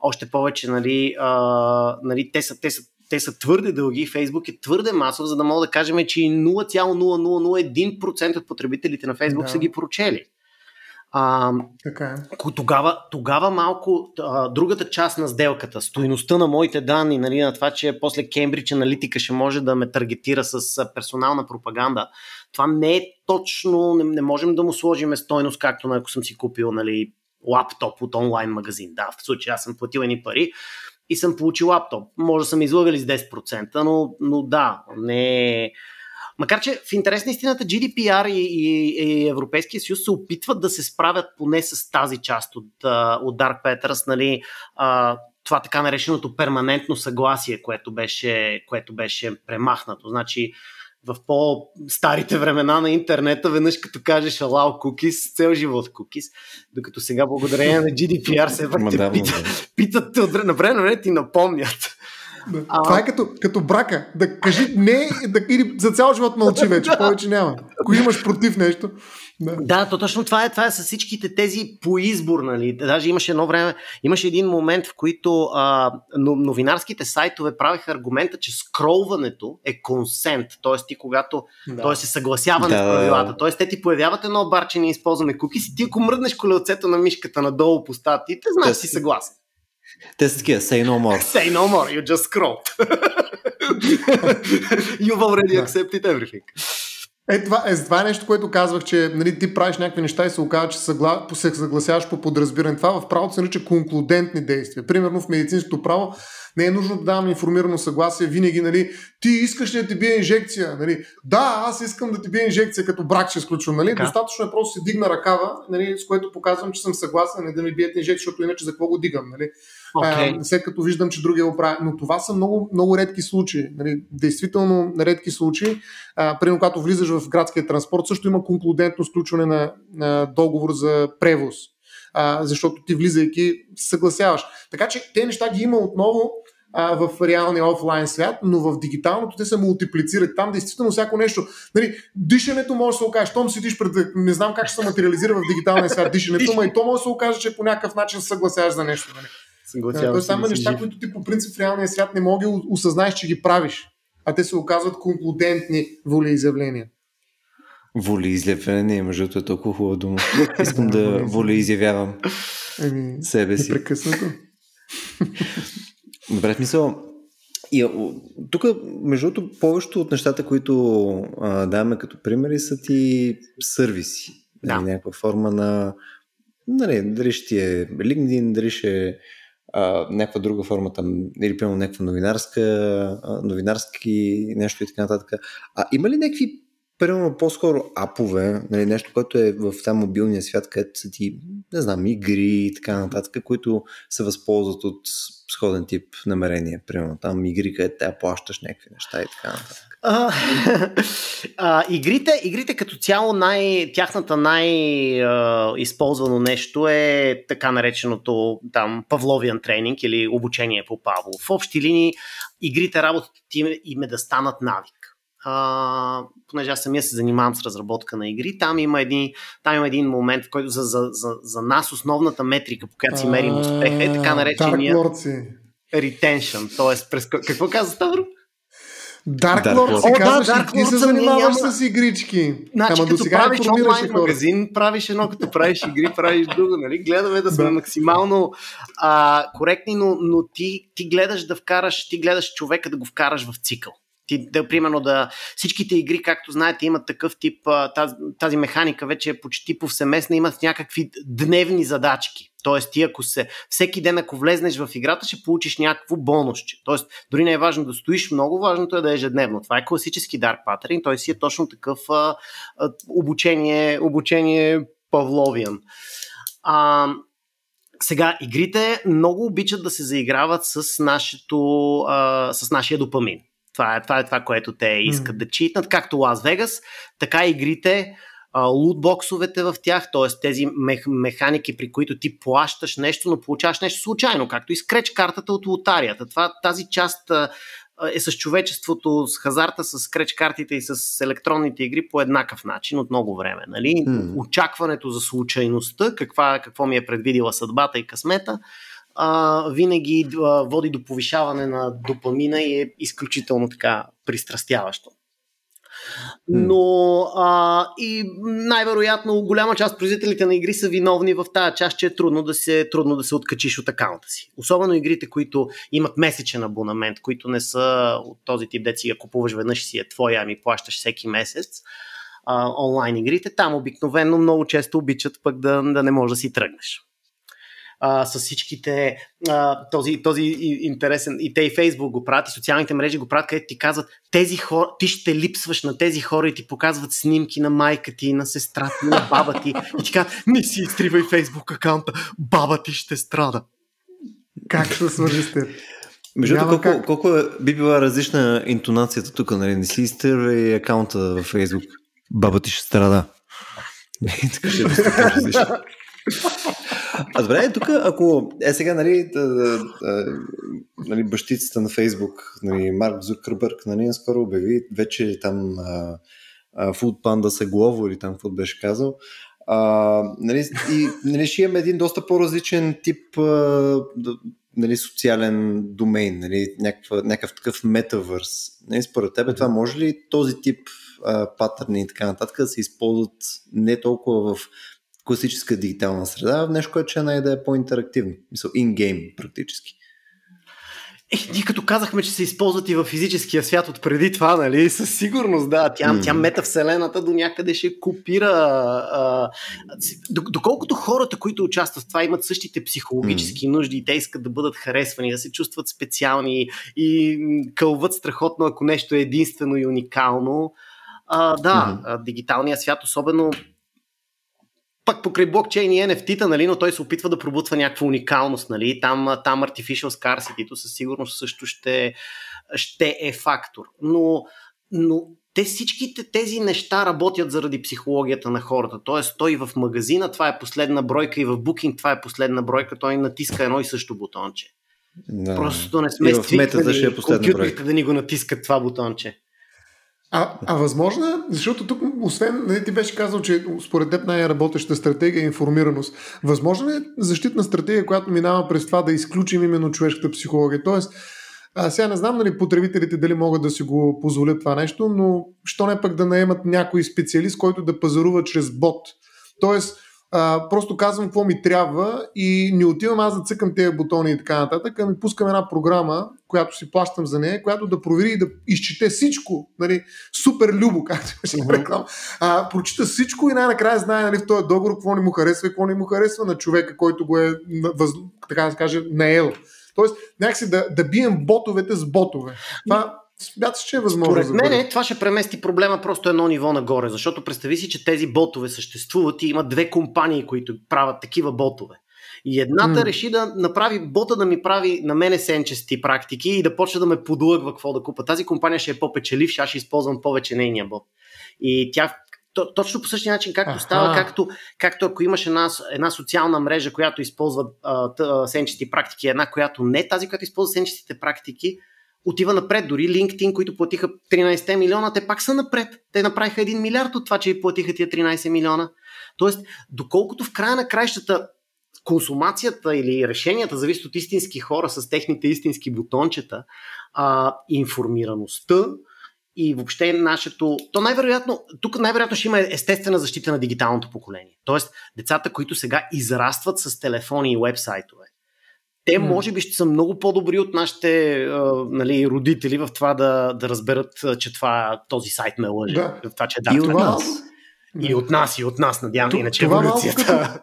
Speaker 2: Още повече, нали, а, нали те, са, те са те са твърде дълги, Фейсбук е твърде масов, за да мога да кажем, че 0,0001% от потребителите на Фейсбук да. са ги прочели. А,
Speaker 3: така е.
Speaker 2: Тогава, тогава малко а, другата част на сделката, стоиността на моите данни, нали, на това, че после Кембридж аналитика ще може да ме таргетира с персонална пропаганда, това не е точно, не, не можем да му сложим стойност, както на ако съм си купил нали, лаптоп от онлайн магазин. Да, в случай аз съм платил едни пари, и съм получил лаптоп. Може да съм излъгали с 10%, но, но да, не е... Макар, че в интерес на истината GDPR и, и, и Европейския съюз се опитват да се справят поне с тази част от, от Dark Peters, нали, а, това така нареченото перманентно съгласие, което беше, което беше премахнато. Значи, в по-старите времена на интернета, веднъж като кажеш allow cookies, цел живот cookies, докато сега благодарение на GDPR се пак те питат, питат те от напред на ти напомнят.
Speaker 3: Да. А... Това е като, като брака. Да кажи не да, или за цял живот мълчи вече, повече няма. Ако имаш против нещо.
Speaker 2: Да, да то точно това е, това е с всичките тези по избор, нали. Даже имаше едно време, имаше един момент, в който а, новинарските сайтове правиха аргумента, че скролването е консент, т.е. ти когато, да. т.е. се съгласяване да. с правилата, т.е. те ти появяват едно бар, че не използваме кукис и ти ако мръднеш колелцето на мишката надолу по статите, знаеш, си съгласен.
Speaker 1: Те са такива, say no more.
Speaker 2: Say no more, you just scrolled. You've already accepted everything.
Speaker 3: Е, това, е, това е нещо, което казвах, че нали, ти правиш някакви неща и се оказва, че съгла... се съгласяваш по подразбиране. Това в правото се нарича конклудентни действия. Примерно в медицинското право не е нужно да давам информирано съгласие винаги, нали, ти искаш ли да ти бие инжекция? Нали? Да, аз искам да ти бие инжекция, като брак ще изключвам. Нали? Okay. Достатъчно е просто си дигна ръкава, нали, с което показвам, че съм съгласен нали, да ми биете инжекция, защото иначе за какво го дигам. Нали? Okay. А, след като виждам, че другия го прави. Но това са много, много редки случаи. Нали? Действително редки случаи. А, примерно, когато влизаш в градския транспорт, също има конклудентно сключване на, на договор за превоз. А, защото ти влизайки съгласяваш. Така че те неща ги има отново а, в реалния офлайн свят, но в дигиталното те се мултиплицират. Там действително всяко нещо. Нали, дишането може да се окаже, щом седиш пред. Не знам как ще се материализира в дигиталния свят дишането, но и то може да се окаже, че по някакъв начин съгласяваш за нещо. Нали. Съгласявам Тоест, там неща, които ти по принцип в реалния свят не мога да осъзнаеш, че ги правиш, а те се оказват конклудентни волеизявления.
Speaker 1: Волеизявление, между другото е толкова хубава дума. Искам да волеизявявам Еми, себе си.
Speaker 3: Непрекъснато.
Speaker 1: Добре, смисъл. И тук, между другото, повечето от нещата, които а, даваме като примери, са ти сервиси. Да. Нали, някаква форма на, нали, дали ще е LinkedIn, дали ще е а, някаква друга форма там, или примерно някаква новинарска, новинарски нещо и така нататък. А има ли някакви примерно по-скоро апове, нали, нещо, което е в там мобилния свят, където са ти, не знам, игри и така нататък, които се възползват от сходен тип намерение. Примерно там игри, където те плащаш някакви неща и така нататък.
Speaker 2: А, игрите, игрите като цяло най, тяхната най-използвано нещо е така нареченото там Павловиан тренинг или обучение по Павлов. В общи линии игрите работата им е да станат навик а, понеже аз самия се занимавам с разработка на игри, там има един, там има един момент, в който за, за, за, за нас основната метрика, по която си мерим успеха, е така наречения retention. Тоест, през... какво каза Ставро?
Speaker 3: Dark, Dark Lord си казваш да, Dark ти се занимаваш няма... с игрички.
Speaker 2: Значи, Ама като правиш онлайн хора. магазин, правиш едно, като правиш игри, правиш друго. Нали? Гледаме да сме да. максимално а, коректни, но, но ти, ти гледаш да вкараш, ти гледаш човека да го вкараш в цикъл. Ти, да, примерно да всичките игри, както знаете, имат такъв тип, тази, тази механика вече е почти повсеместна, имат някакви дневни задачки. Тоест, ти ако се, всеки ден, ако влезнеш в играта, ще получиш някакво бонусче. Тоест, дори не е важно да стоиш много, важното е да е ежедневно. Това е класически Dark Pattern, той си е точно такъв а, а, обучение, обучение Павловиан. А, сега, игрите много обичат да се заиграват с, нашето, а, с нашия допамин. Това е това, е това което те искат mm. да читнат, както Лас Вегас, така и игрите, лутбоксовете в тях, т.е. тези мех, механики, при които ти плащаш нещо, но получаваш нещо случайно, както и скреч картата от лотарията. Това, тази част е с човечеството, с хазарта, с скреч картите и с електронните игри по еднакъв начин от много време. Нали? Mm. Очакването за случайността, каква, какво ми е предвидила съдбата и късмета, а, винаги а, води до повишаване на допамина и е изключително така пристрастяващо. Но а, и най-вероятно голяма част от производителите на игри са виновни в тази част, че е трудно да се, трудно да се откачиш от акаунта си. Особено игрите, които имат месечен абонамент, които не са от този тип деца, я купуваш веднъж си е твоя, ами плащаш всеки месец. А, онлайн игрите, там обикновено много често обичат пък да, да не можеш да си тръгнеш а, с всичките а, този, този интересен и те и Фейсбук го правят и социалните мрежи го правят, където ти казват тези хора, ти ще липсваш на тези хора и ти показват снимки на майка ти, на сестра ти, на баба ти и ти казват не си изтривай Фейсбук акаунта, баба ти ще страда.
Speaker 3: Как ще свържи с теб?
Speaker 1: Между колко, как... колко е, би била различна интонацията тук, нали? Не си изтървай акаунта във Фейсбук. Баба ти ще страда. така ще е а добре, тук ако е сега, нали, да, да, да, нали бащицата на Фейсбук, нали, Марк Зукърбърг, нали, скоро обяви вече там а, а, Food Panda се главо или там какво беше казал. А, нали, и нали, ще имаме един доста по-различен тип а, нали, социален домейн, нали, някаква, някакъв такъв метавърс. Нали, според тебе това може ли този тип патърни и така нататък да се използват не толкова в класическа дигитална среда, нещо, което ще най да е по-интерактивно. Мисъл, in-game практически.
Speaker 2: Е, ние като казахме, че се използват и в физическия свят от преди това, нали? Със сигурност, да. Тя, mm. тя метавселената до някъде ще копира. А, доколкото хората, които участват в това, имат същите психологически mm. нужди и те искат да бъдат харесвани, да се чувстват специални и кълват страхотно, ако нещо е единствено и уникално. А, да, mm-hmm. дигиталният свят, особено пак покрай блокчейн и NFT-та, нали, но той се опитва да пробутва някаква уникалност. Нали. Там, там Artificial Scarcity със сигурност също ще, ще е фактор. Но, но те всичките тези неща работят заради психологията на хората. Тоест, той в магазина, това е последна бройка и в Booking това е последна бройка, той натиска едно и също бутонче. Да. Просто не сме свикнали е компютрите да ни го натискат това бутонче.
Speaker 3: А, а възможно е, защото тук, освен, нали, ти беше казал, че според теб най-работеща стратегия е информираност. Възможно е защитна стратегия, която минава през това да изключим именно човешката психология. Тоест, а сега не знам нали, потребителите дали могат да си го позволят това нещо, но що не пък да наемат някой специалист, който да пазарува чрез бот. Тоест, а, просто казвам какво ми трябва и не отивам аз да цъкам тези бутони и така нататък, а ми пускам една програма, която си плащам за нея, която да провери и да изчете всичко, нали, супер любо, както ще uh-huh. а, прочита всичко и най-накрая знае нали, в този договор какво не му харесва и какво не му харесва на човека, който го е, така да се каже, наел. Тоест, някакси да, да бием ботовете с ботове. Това Смяташ, че е възможно.
Speaker 2: Според мен да това ще премести проблема просто едно ниво нагоре, защото представи си, че тези ботове съществуват и има две компании, които правят такива ботове. И едната mm. реши да направи бота да ми прави на мене сенчести практики и да почне да ме подлъгва какво да купа. Тази компания ще е по-печеливша, аз ще използвам повече нейния бот. И тя точно по същия начин, както Аха. става, както, както ако имаш една, една социална мрежа, която използва а, сенчести практики, една, която не тази, която използва сенчестите практики, отива напред. Дори LinkedIn, които платиха 13 милиона, те пак са напред. Те направиха 1 милиард от това, че платиха тия 13 милиона. Тоест, доколкото в края на краищата консумацията или решенията зависят от истински хора с техните истински бутончета, а, информираността и въобще нашето... То най-вероятно, тук най-вероятно ще има естествена защита на дигиталното поколение. Тоест, децата, които сега израстват с телефони и вебсайтове, те може би ще са много по-добри от нашите а, нали, родители в това да, да разберат, че това, този сайт ме лъже. Да. Това, че
Speaker 1: да, и от нас.
Speaker 2: И от нас, и от нас, надявам,
Speaker 3: Т-
Speaker 2: иначе това еволюцията.
Speaker 3: Като,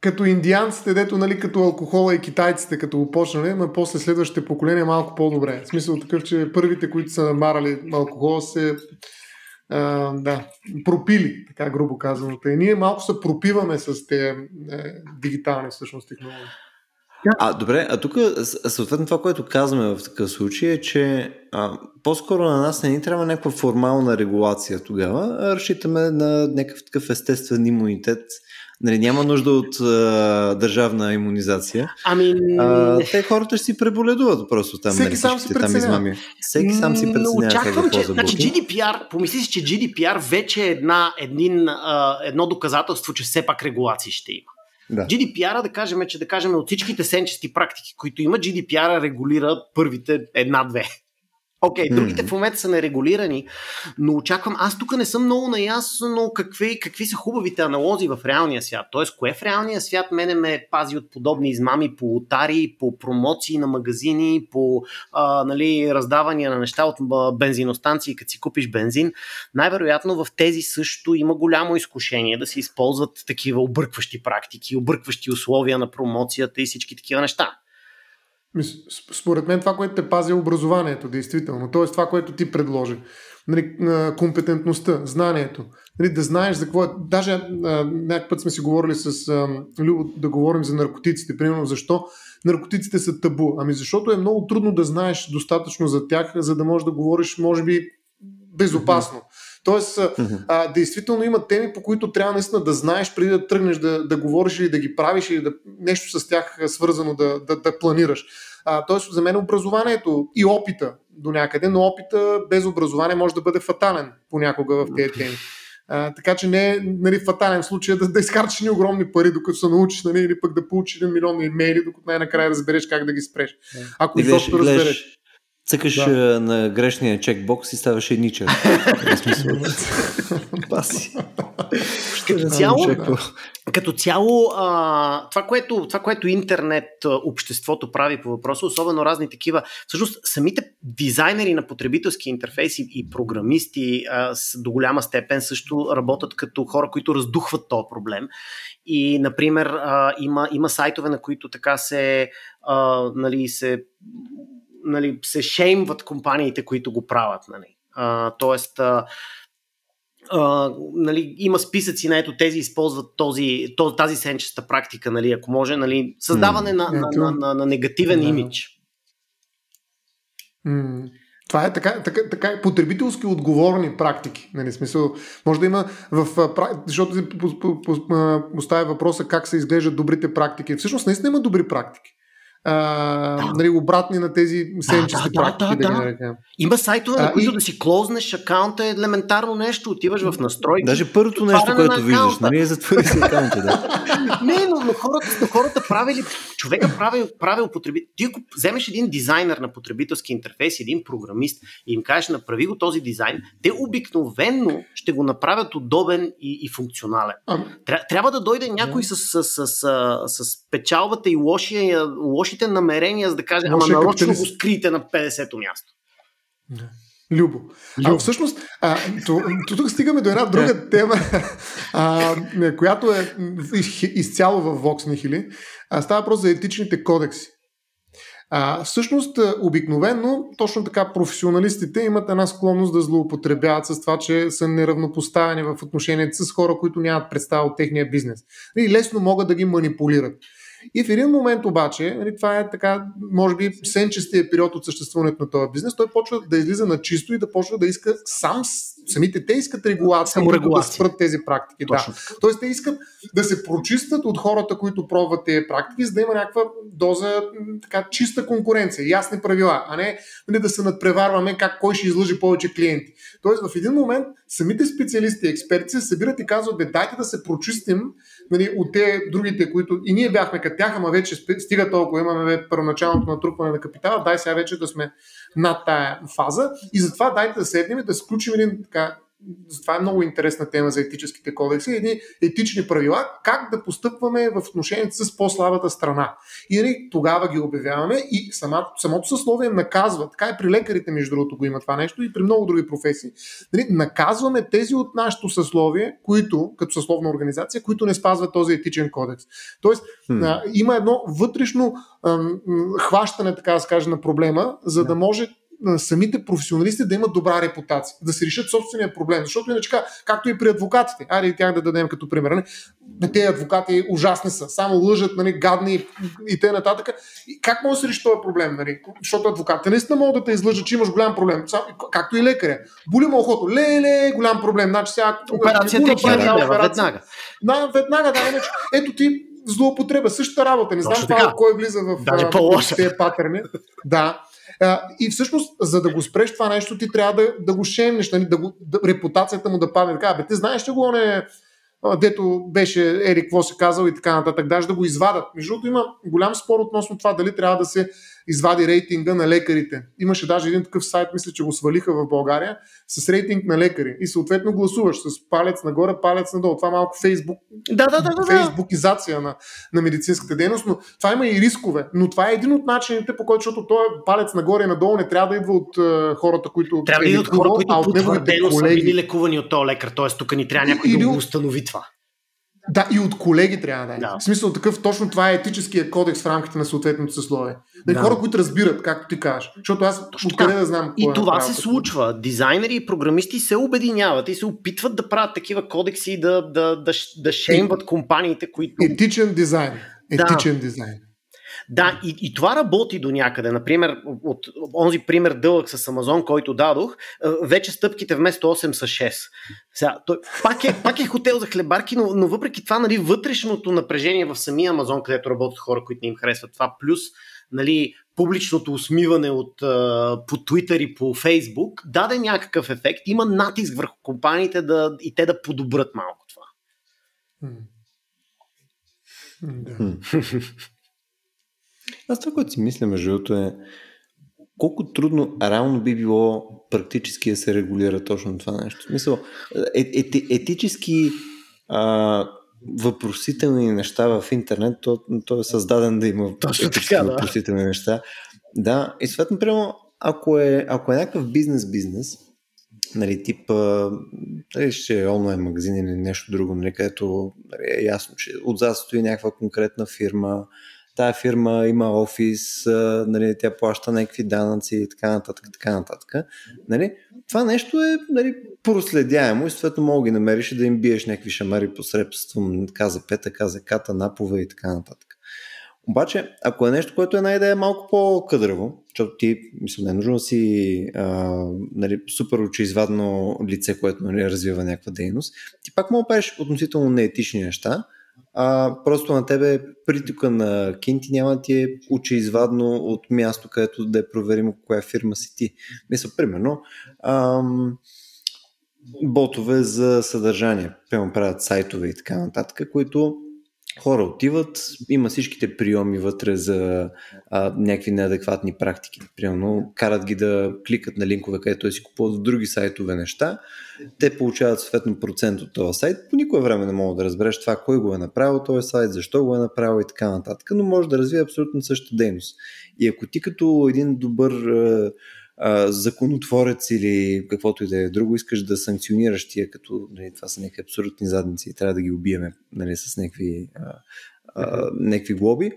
Speaker 3: като индианците, дето нали, като алкохола и китайците, като го почнали, но после следващите поколения малко по-добре. В смисъл такъв, че първите, които са намарали алкохола, се а, да, пропили, така грубо казано. И ние малко се пропиваме с тези е, дигитални всъщност технологии.
Speaker 1: А, добре, а тук съответно това, което казваме в такъв случай е, че а, по-скоро на нас не ни трябва някаква формална регулация тогава, а разчитаме на някакъв такъв естествен имунитет. Нали, няма нужда от а, държавна иммунизация.
Speaker 2: Ами...
Speaker 1: А, те хората ще си преболедуват просто там.
Speaker 3: Всеки нали, сам си там измами.
Speaker 1: Всеки сам си преценява.
Speaker 2: Очаквам, че значи, GDPR, помисли си, че GDPR вече е една, един, а, едно доказателство, че все пак регулации ще има. Да. GDPR, да кажем, че да кажем от всичките сенчести практики, които има, GDPR регулира първите една-две. Окей, okay, другите mm-hmm. в момента са нерегулирани, но очаквам, аз тук не съм много наясно какви, какви са хубавите аналози в реалния свят. Тоест, кое в реалния свят мене ме пази от подобни измами по лотари, по промоции на магазини, по а, нали, раздавания на неща от бензиностанции, като си купиш бензин. Най-вероятно в тези също има голямо изкушение да се използват такива объркващи практики, объркващи условия на промоцията и всички такива неща.
Speaker 3: Според мен това, което те пази е образованието, действително. Тоест това, което ти предложи. Нали, компетентността, знанието. Нали, да знаеш за какво е. Даже някакъв път сме си говорили с а, Любо да говорим за наркотиците. Примерно защо наркотиците са табу. Ами защото е много трудно да знаеш достатъчно за тях, за да можеш да говориш, може би, безопасно. Тоест, mm-hmm. а, действително има теми, по които трябва наистина да знаеш преди да тръгнеш да, да говориш или да ги правиш или да, нещо с тях свързано да, да, да планираш. А, тоест, за мен образованието и опита до някъде, но опита без образование може да бъде фатален понякога в тези теми. А, така че не е нали, фатален случай да, да изхарчиш ни огромни пари, докато се научиш, нали, или пък да получиш един милион имейли, докато най-накрая разбереш как да ги спреш. Ако изобщо разбереш.
Speaker 1: Цъкаш да. на грешния чекбокс и ставаш едничър. Баси.
Speaker 2: Като цяло, като цяло а, това, което, това, което интернет обществото прави по въпроса, особено разни такива, всъщност самите дизайнери на потребителски интерфейси и програмисти а, с, до голяма степен също работят като хора, които раздухват този проблем. И, например, а, има, има сайтове, на които така се, а, нали, се нали, се шеймват компаниите, които го правят. Нали. А, тоест, а, а, нали, има списъци на ето тези използват този, тази сенчеста практика, нали, ако може, нали, създаване mm. на, на, на, на, на негативен mm. имидж.
Speaker 3: Mm. Това е така, така, така е потребителски отговорни практики. Нали, смисъл, може да има в... Защото се поставя въпроса как се изглеждат добрите практики. Всъщност наистина има добри практики. А, да. нали, обратни на тези сенчести да, практики, да, да, да, да.
Speaker 2: Има сайтове, на които и... да си клознеш акаунта е елементарно нещо. Отиваш в настройки.
Speaker 1: Даже първото нещо, което виждаш, нали е затвори си акаунта. Да.
Speaker 2: Не, но, но, хората, но хората правили, човека правил, правил потребител. Ти ако вземеш един дизайнер на потребителски интерфейс, един програмист и им кажеш направи го този дизайн, те обикновенно ще го направят удобен и, и функционален. Тря, трябва да дойде някой с, с, с, с, с печалбата и лошия, лошите намерения, за да каже, ама нарочно го скрите на 50-то място.
Speaker 3: Любо. Любо. А, всъщност, а, тук стигаме до една друга тема, а, която е изцяло в Vox Nihili. А, става въпрос за етичните кодекси. А, всъщност, обикновено, точно така, професионалистите имат една склонност да злоупотребяват с това, че са неравнопоставени в отношенията с хора, които нямат представа от техния бизнес. И лесно могат да ги манипулират. И в един момент обаче, нали, това е така, може би, сенчестия период от съществуването на този бизнес, той почва да излиза на чисто и да почва да иска сам, самите те искат регулация, да спрат тези практики. да. Тоест те искат да се прочистят от хората, които пробват тези практики, за да има някаква доза така, чиста конкуренция, ясни правила, а не нали, да се надпреварваме как кой ще излъжи повече клиенти. Тоест в един момент самите специалисти, експерти се събират и казват, бе, дайте да се прочистим нали, от те другите, които и ние бяхме като тях, ама вече стига толкова, имаме първоначалното натрупване на капитала, дай сега вече да сме над тая фаза. И затова дайте да седнем и да сключим един така това е много интересна тема за етическите кодекси, едни етични правила, как да постъпваме в отношението с по-слабата страна. И нали, тогава ги обявяваме и самото, самото съсловие наказва. Така и при лекарите, между другото, го има това нещо и при много други професии. Нали, наказваме тези от нашето съсловие, които, като съсловна организация, които не спазват този етичен кодекс. Тоест, hmm. а, има едно вътрешно а, хващане, така да се каже, на проблема, за да може самите професионалисти да имат добра репутация, да се решат собствения проблем. Защото иначе, както и при адвокатите, айде и тях да дадем като пример. Не? Нали, те адвокати ужасни са, само лъжат, нали, гадни и, и т.н. нататък. И как може да се реши този проблем? Нали? Защото адвокатите наистина могат да те излъжат, че имаш голям проблем. Както и лекаря. Боли му охото. Леле, голям проблем. Значи сега.
Speaker 2: Операцията е веднага.
Speaker 3: Да, веднага, да. Иначе, ето ти злоупотреба, същата работа. Не знам това, кой влиза в, в тези патърни. Да. И всъщност, за да го спреш това нещо, ти трябва да, да го шемнеш, нали, да, да, репутацията му да падне. Така, бе, ти знаеш ли го, не дето беше Ерик, какво се казал и така нататък, даже да го извадат. Между другото има голям спор относно това дали трябва да се извади рейтинга на лекарите. Имаше даже един такъв сайт, мисля, че го свалиха в България, с рейтинг на лекари. И съответно гласуваш с палец нагоре, палец надолу. Това е малко фейсбук,
Speaker 2: да, да, да, да,
Speaker 3: фейсбукизация на, на медицинската дейност, но това има и рискове. Но това е един от начините, по който, защото той палец нагоре и надолу не трябва да идва от uh, хората, които.
Speaker 2: Трябва да идва от хора, които а от неговите колеги. са били лекувани от този лекар. Т.е. тук ни трябва някой Или... да го установи това.
Speaker 3: Да, и от колеги трябва да е. Да. В смисъл такъв, точно това е етическия кодекс в рамките на съответното съсловие. Да. Хора, които разбират, както ти кажеш. Защото аз откъде да знам.
Speaker 2: И е това се случва. Дизайнери и програмисти се обединяват и се опитват да правят такива кодекси и да, да, да, да шеймват компаниите, които.
Speaker 3: Етичен дизайн. Етичен да. дизайн.
Speaker 2: Да, и, и това работи до някъде. Например, от онзи пример дълъг с Амазон, който дадох, вече стъпките вместо 8 са 6. Сега, той, пак, е, пак е хотел за хлебарки, но, но въпреки това, нали, вътрешното напрежение в самия Амазон, където работят хора, които не им харесват това, плюс нали, публичното усмиване от, по Twitter и по Facebook, даде някакъв ефект. Има натиск върху компаниите да, и те да подобрат малко това.
Speaker 1: Да. Аз това, което си мисля, между другото е колко трудно реално би било практически да се регулира точно това нещо. В смисъл, е, е, етически а, въпросителни неща в интернет, то, то е създаден да има
Speaker 2: точно така, да.
Speaker 1: въпросителни неща. Да, и съответно, прямо, ако е, ако е някакъв бизнес-бизнес, нали, тип, нали, ще е онлайн магазин или нещо друго, нали, където нали, е ясно, че отзад стои някаква конкретна фирма, тая фирма има офис, нали, тя плаща някакви данъци и така нататък, така нататък. Нали, това нещо е нали, проследяемо и съответно мога ги намериш и да им биеш някакви шамари посредством каза пета, каза ката, напове и така нататък. Обаче, ако е нещо, което е една идея малко по-къдраво, защото ти, мисля, не е нужно да си а, нали, супер очеизвадно лице, което нали, развива някаква дейност, ти пак мога да правиш относително неетични неща, а просто на тебе притока на кинти няма ти е очеизвадно от място, където да е проверимо коя фирма си ти. Мисля, примерно, ам, ботове за съдържание, примерно правят сайтове и така нататък, които хора отиват, има всичките приеми вътре за а, някакви неадекватни практики. Примерно, карат ги да кликат на линкове, където си купуват в други сайтове неща. Те получават съответно процент от този сайт. По никое време не мога да разбереш това, кой го е направил този сайт, защо го е направил и така нататък, но може да развие абсолютно същата дейност. И ако ти като един добър а, законотворец или каквото и да е друго, искаш да санкционираш тия, като нали, това са някакви абсолютни задници и трябва да ги убиеме нали, с някакви, а, а, някакви глоби,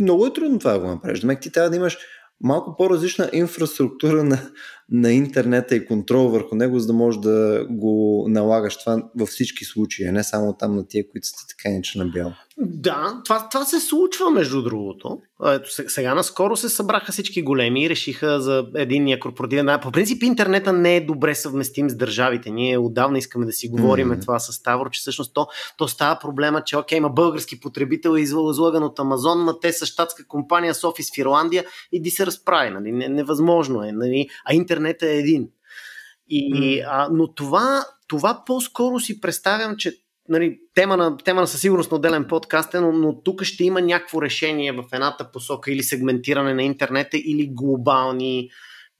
Speaker 1: много е трудно това да го направиш. Демек ти трябва да имаш малко по-различна инфраструктура на, на интернета и контрол върху него, за да можеш да го налагаш това във всички случаи, а не само там на тия, които сте така иначе на бяло.
Speaker 2: Да, това, това се случва между другото. Ето, сега наскоро се събраха всички големи и решиха за единния корпоративен. По принцип интернета не е добре съвместим с държавите. Ние отдавна искаме да си говорим mm-hmm. това с Ставро, че всъщност то, то става проблема, че окей, има български потребител е излаган от Амазон, но те са щатска компания с офис в Ирландия и ди се разправи. Нали? Невъзможно е. Нали? А интернет е един. И, mm. а, но това, това по-скоро си представям, че нали, тема, на, тема на със сигурност на отделен подкаст е, но, но тук ще има някакво решение в едната посока или сегментиране на интернета или глобални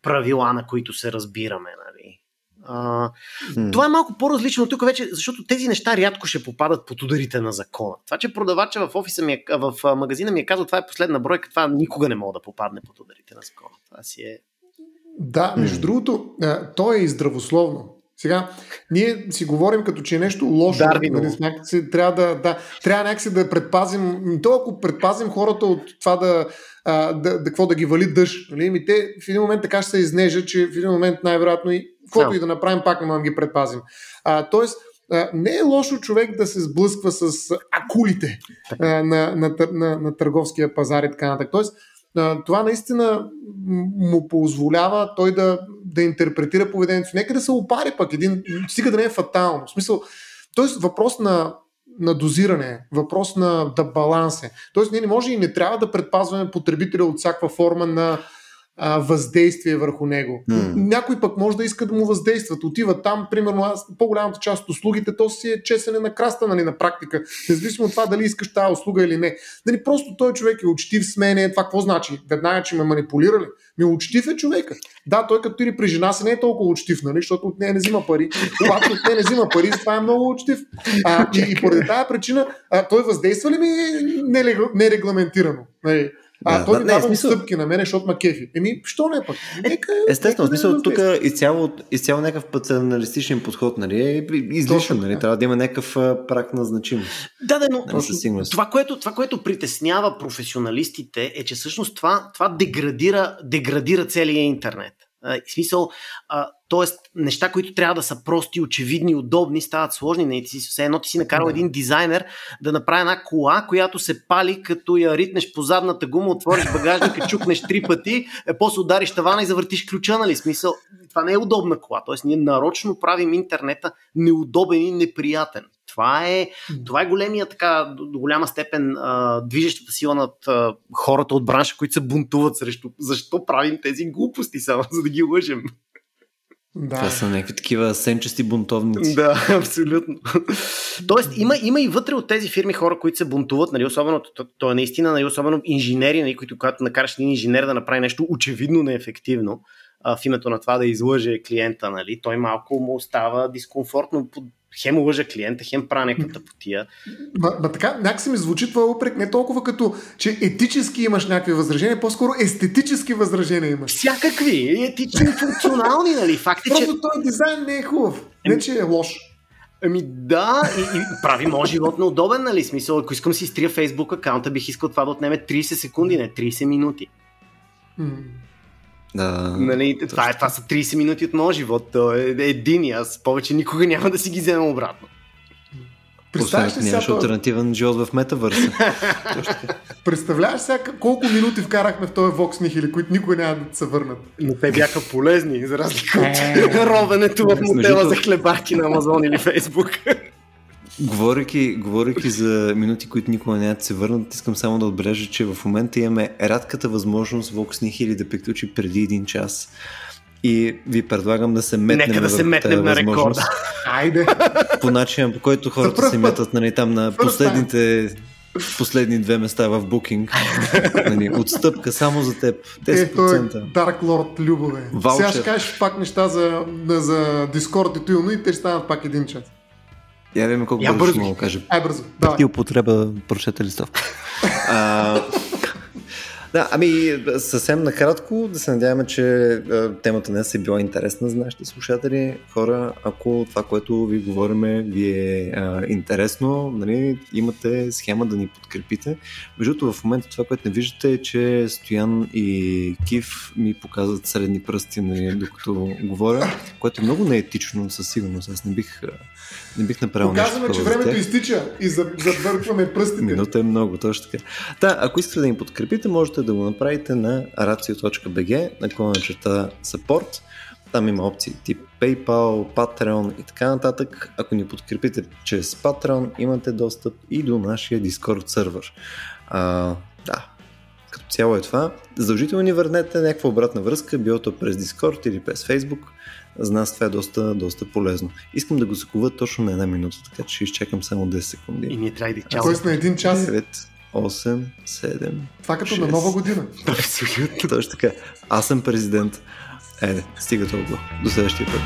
Speaker 2: правила, на които се разбираме. Нали. А, hmm. Това е малко по-различно тук вече, защото тези неща рядко ще попадат под ударите на закона. Това, че продавача в офиса ми е, в магазина ми е казал, това е последна бройка, това никога не мога да попадне под ударите на закона. Това си е
Speaker 3: да, между mm. другото, то е и здравословно. Сега, ние си говорим като че е нещо лошо. Нали, някакси, трябва да, да, трябва някакси да предпазим, то ако предпазим хората от това да, а, да, да, какво да ги вали дъжд. Нали? Ми те в един момент така ще се изнежат, че в един момент най-вероятно и каквото no. и да направим, пак не можем да ги предпазим. А, тоест, а, не е лошо човек да се сблъсква с акулите а, на, на, на, на търговския пазар и така нататък. Тоест, това наистина му позволява той да, да интерпретира поведението. Нека да се опари пък един, стига да не е фатално. В смисъл, Тоест въпрос на, на дозиране, въпрос на да балансе. Тоест ние не може и не трябва да предпазваме потребителя от всякаква форма на а, въздействие върху него. Mm. Някой пък може да иска да му въздействат. Отива там, примерно, аз, по-голямата част от услугите, то си е чесене на краста, нали, на практика. Независимо от това дали искаш тази услуга или не. Нали, просто той човек е учтив с мене. Това какво значи? Веднага, че ме манипулирали. Ми учтив е човека. Да, той като ти при жена си не е толкова учтив, нали, защото от нея не взима пари. Обаче от нея не взима пари, това е много учтив. А, и, и поради тази причина, а, той въздейства ли ми нерегламентирано? Нали? А да, той ми дава смисъл... стъпки на мене, защото ма кефи. Еми, що не пък?
Speaker 1: Нека, Естествено, нека смисъл, тук изцяло, изцяло някакъв патерналистичен подход, нали, е излишен, нали, трябва да има някакъв прак на значимост.
Speaker 2: Да, да, но това което, това, което притеснява професионалистите е, че всъщност това, това деградира, деградира целия интернет. В смисъл, т.е. неща, които трябва да са прости, очевидни, удобни, стават сложни. Не, ти си, все едно ти си накарал да. един дизайнер да направи една кола, която се пали, като я ритнеш по задната гума, отвориш багажника, чукнеш три пъти, е, после удариш тавана и завъртиш ключа, нали? Смисъл, това не е удобна кола. Тоест, ние нарочно правим интернета неудобен и неприятен. Това е, това е големия, така, до, до голяма степен а, движещата сила над а, хората от бранша, които се бунтуват срещу защо правим тези глупости само, за да ги лъжем.
Speaker 1: Да. Това са някакви такива сенчести бунтовници.
Speaker 2: Да, абсолютно. Тоест, има, има и вътре от тези фирми хора, които се бунтуват, нали, особено, то, то е наистина, нали, особено инженери, нали, които когато накараш един инженер да направи нещо очевидно неефективно, а, в името на това да излъже клиента, нали, той малко му става дискомфортно под хем лъжа клиента, хем правя някаква тъпотия.
Speaker 3: Ма, ма така, някак ми звучи това упрек не толкова като, че етически имаш някакви възражения, по-скоро естетически възражения имаш.
Speaker 2: Всякакви, етични, функционални, нали? Факт
Speaker 3: е, Просто че... този дизайн не е хубав, не че е лош.
Speaker 2: Ами да, и, и прави моят живот неудобен, нали? Смисъл, ако искам си изтрия Facebook акаунта, бих искал това да отнеме 30 секунди, не 30 минути.
Speaker 1: Да.
Speaker 2: Нали, това, е, това са 30 минути от моят живот. То е един и аз повече никога няма да си ги взема обратно.
Speaker 1: Представяш ли нямаш альтернативен живот в метавърса.
Speaker 3: Представляваш сега колко минути вкарахме в този Vox Nihili, които никога няма да се върнат.
Speaker 2: Но те бяха полезни, за разлика от е. ровенето в мотела за хлебарки на Амазон или Фейсбук.
Speaker 1: Говорейки, говорейки за минути, които никога няма да се върнат, искам само да отбележа, че в момента имаме рядката възможност Vox Nihili да приключи преди един час. И ви предлагам да се метнем
Speaker 2: Нека да се метнем на рекорда.
Speaker 3: Айде.
Speaker 1: По начин, по който хората се метат нали, там на последните последни две места в букинг. нали, отстъпка само за теб. 10%. Ето е
Speaker 3: Dark Lord Любове. Ваучер. Сега ще кажеш пак неща за, за Discord и Туилно и те ще станат пак един час.
Speaker 1: Я видим колко Я бързо ще го кажа.
Speaker 3: Ай, бързо. Давай.
Speaker 1: Ти употреба прочета листовка. а, да, ами съвсем накратко да се надяваме, че темата днес е била интересна за нашите слушатели. Хора, ако това, което ви говориме, ви е а, интересно, нали, имате схема да ни подкрепите. Между в момента това, което не виждате е, че Стоян и Кив ми показват средни пръсти, нали, докато говоря, което е много неетично със сигурност. Аз не бих, не бих направил
Speaker 3: Показваме, нещо. Показваме, че времето изтича и забъркваме пръстите.
Speaker 1: Минута е много, точно така. Да, ако искате да ни подкрепите, можете можете да го направите на racio.bg, наклона черта support. Там има опции тип PayPal, Patreon и така нататък. Ако ни подкрепите чрез Patreon, имате достъп и до нашия Discord сервер. А, да, като цяло е това. Задължително ни върнете някаква обратна връзка, било то през Discord или през Facebook. За нас това е доста, доста полезно. Искам да го закува точно на една минута, така че ще изчакам само 10 секунди.
Speaker 2: И ние трябва да
Speaker 3: час. Тоест на един час.
Speaker 1: 9, 8, 7.
Speaker 3: Това като 6. на нова година.
Speaker 1: Точно така. Аз съм президент. Еде, стига толкова. До следващия път.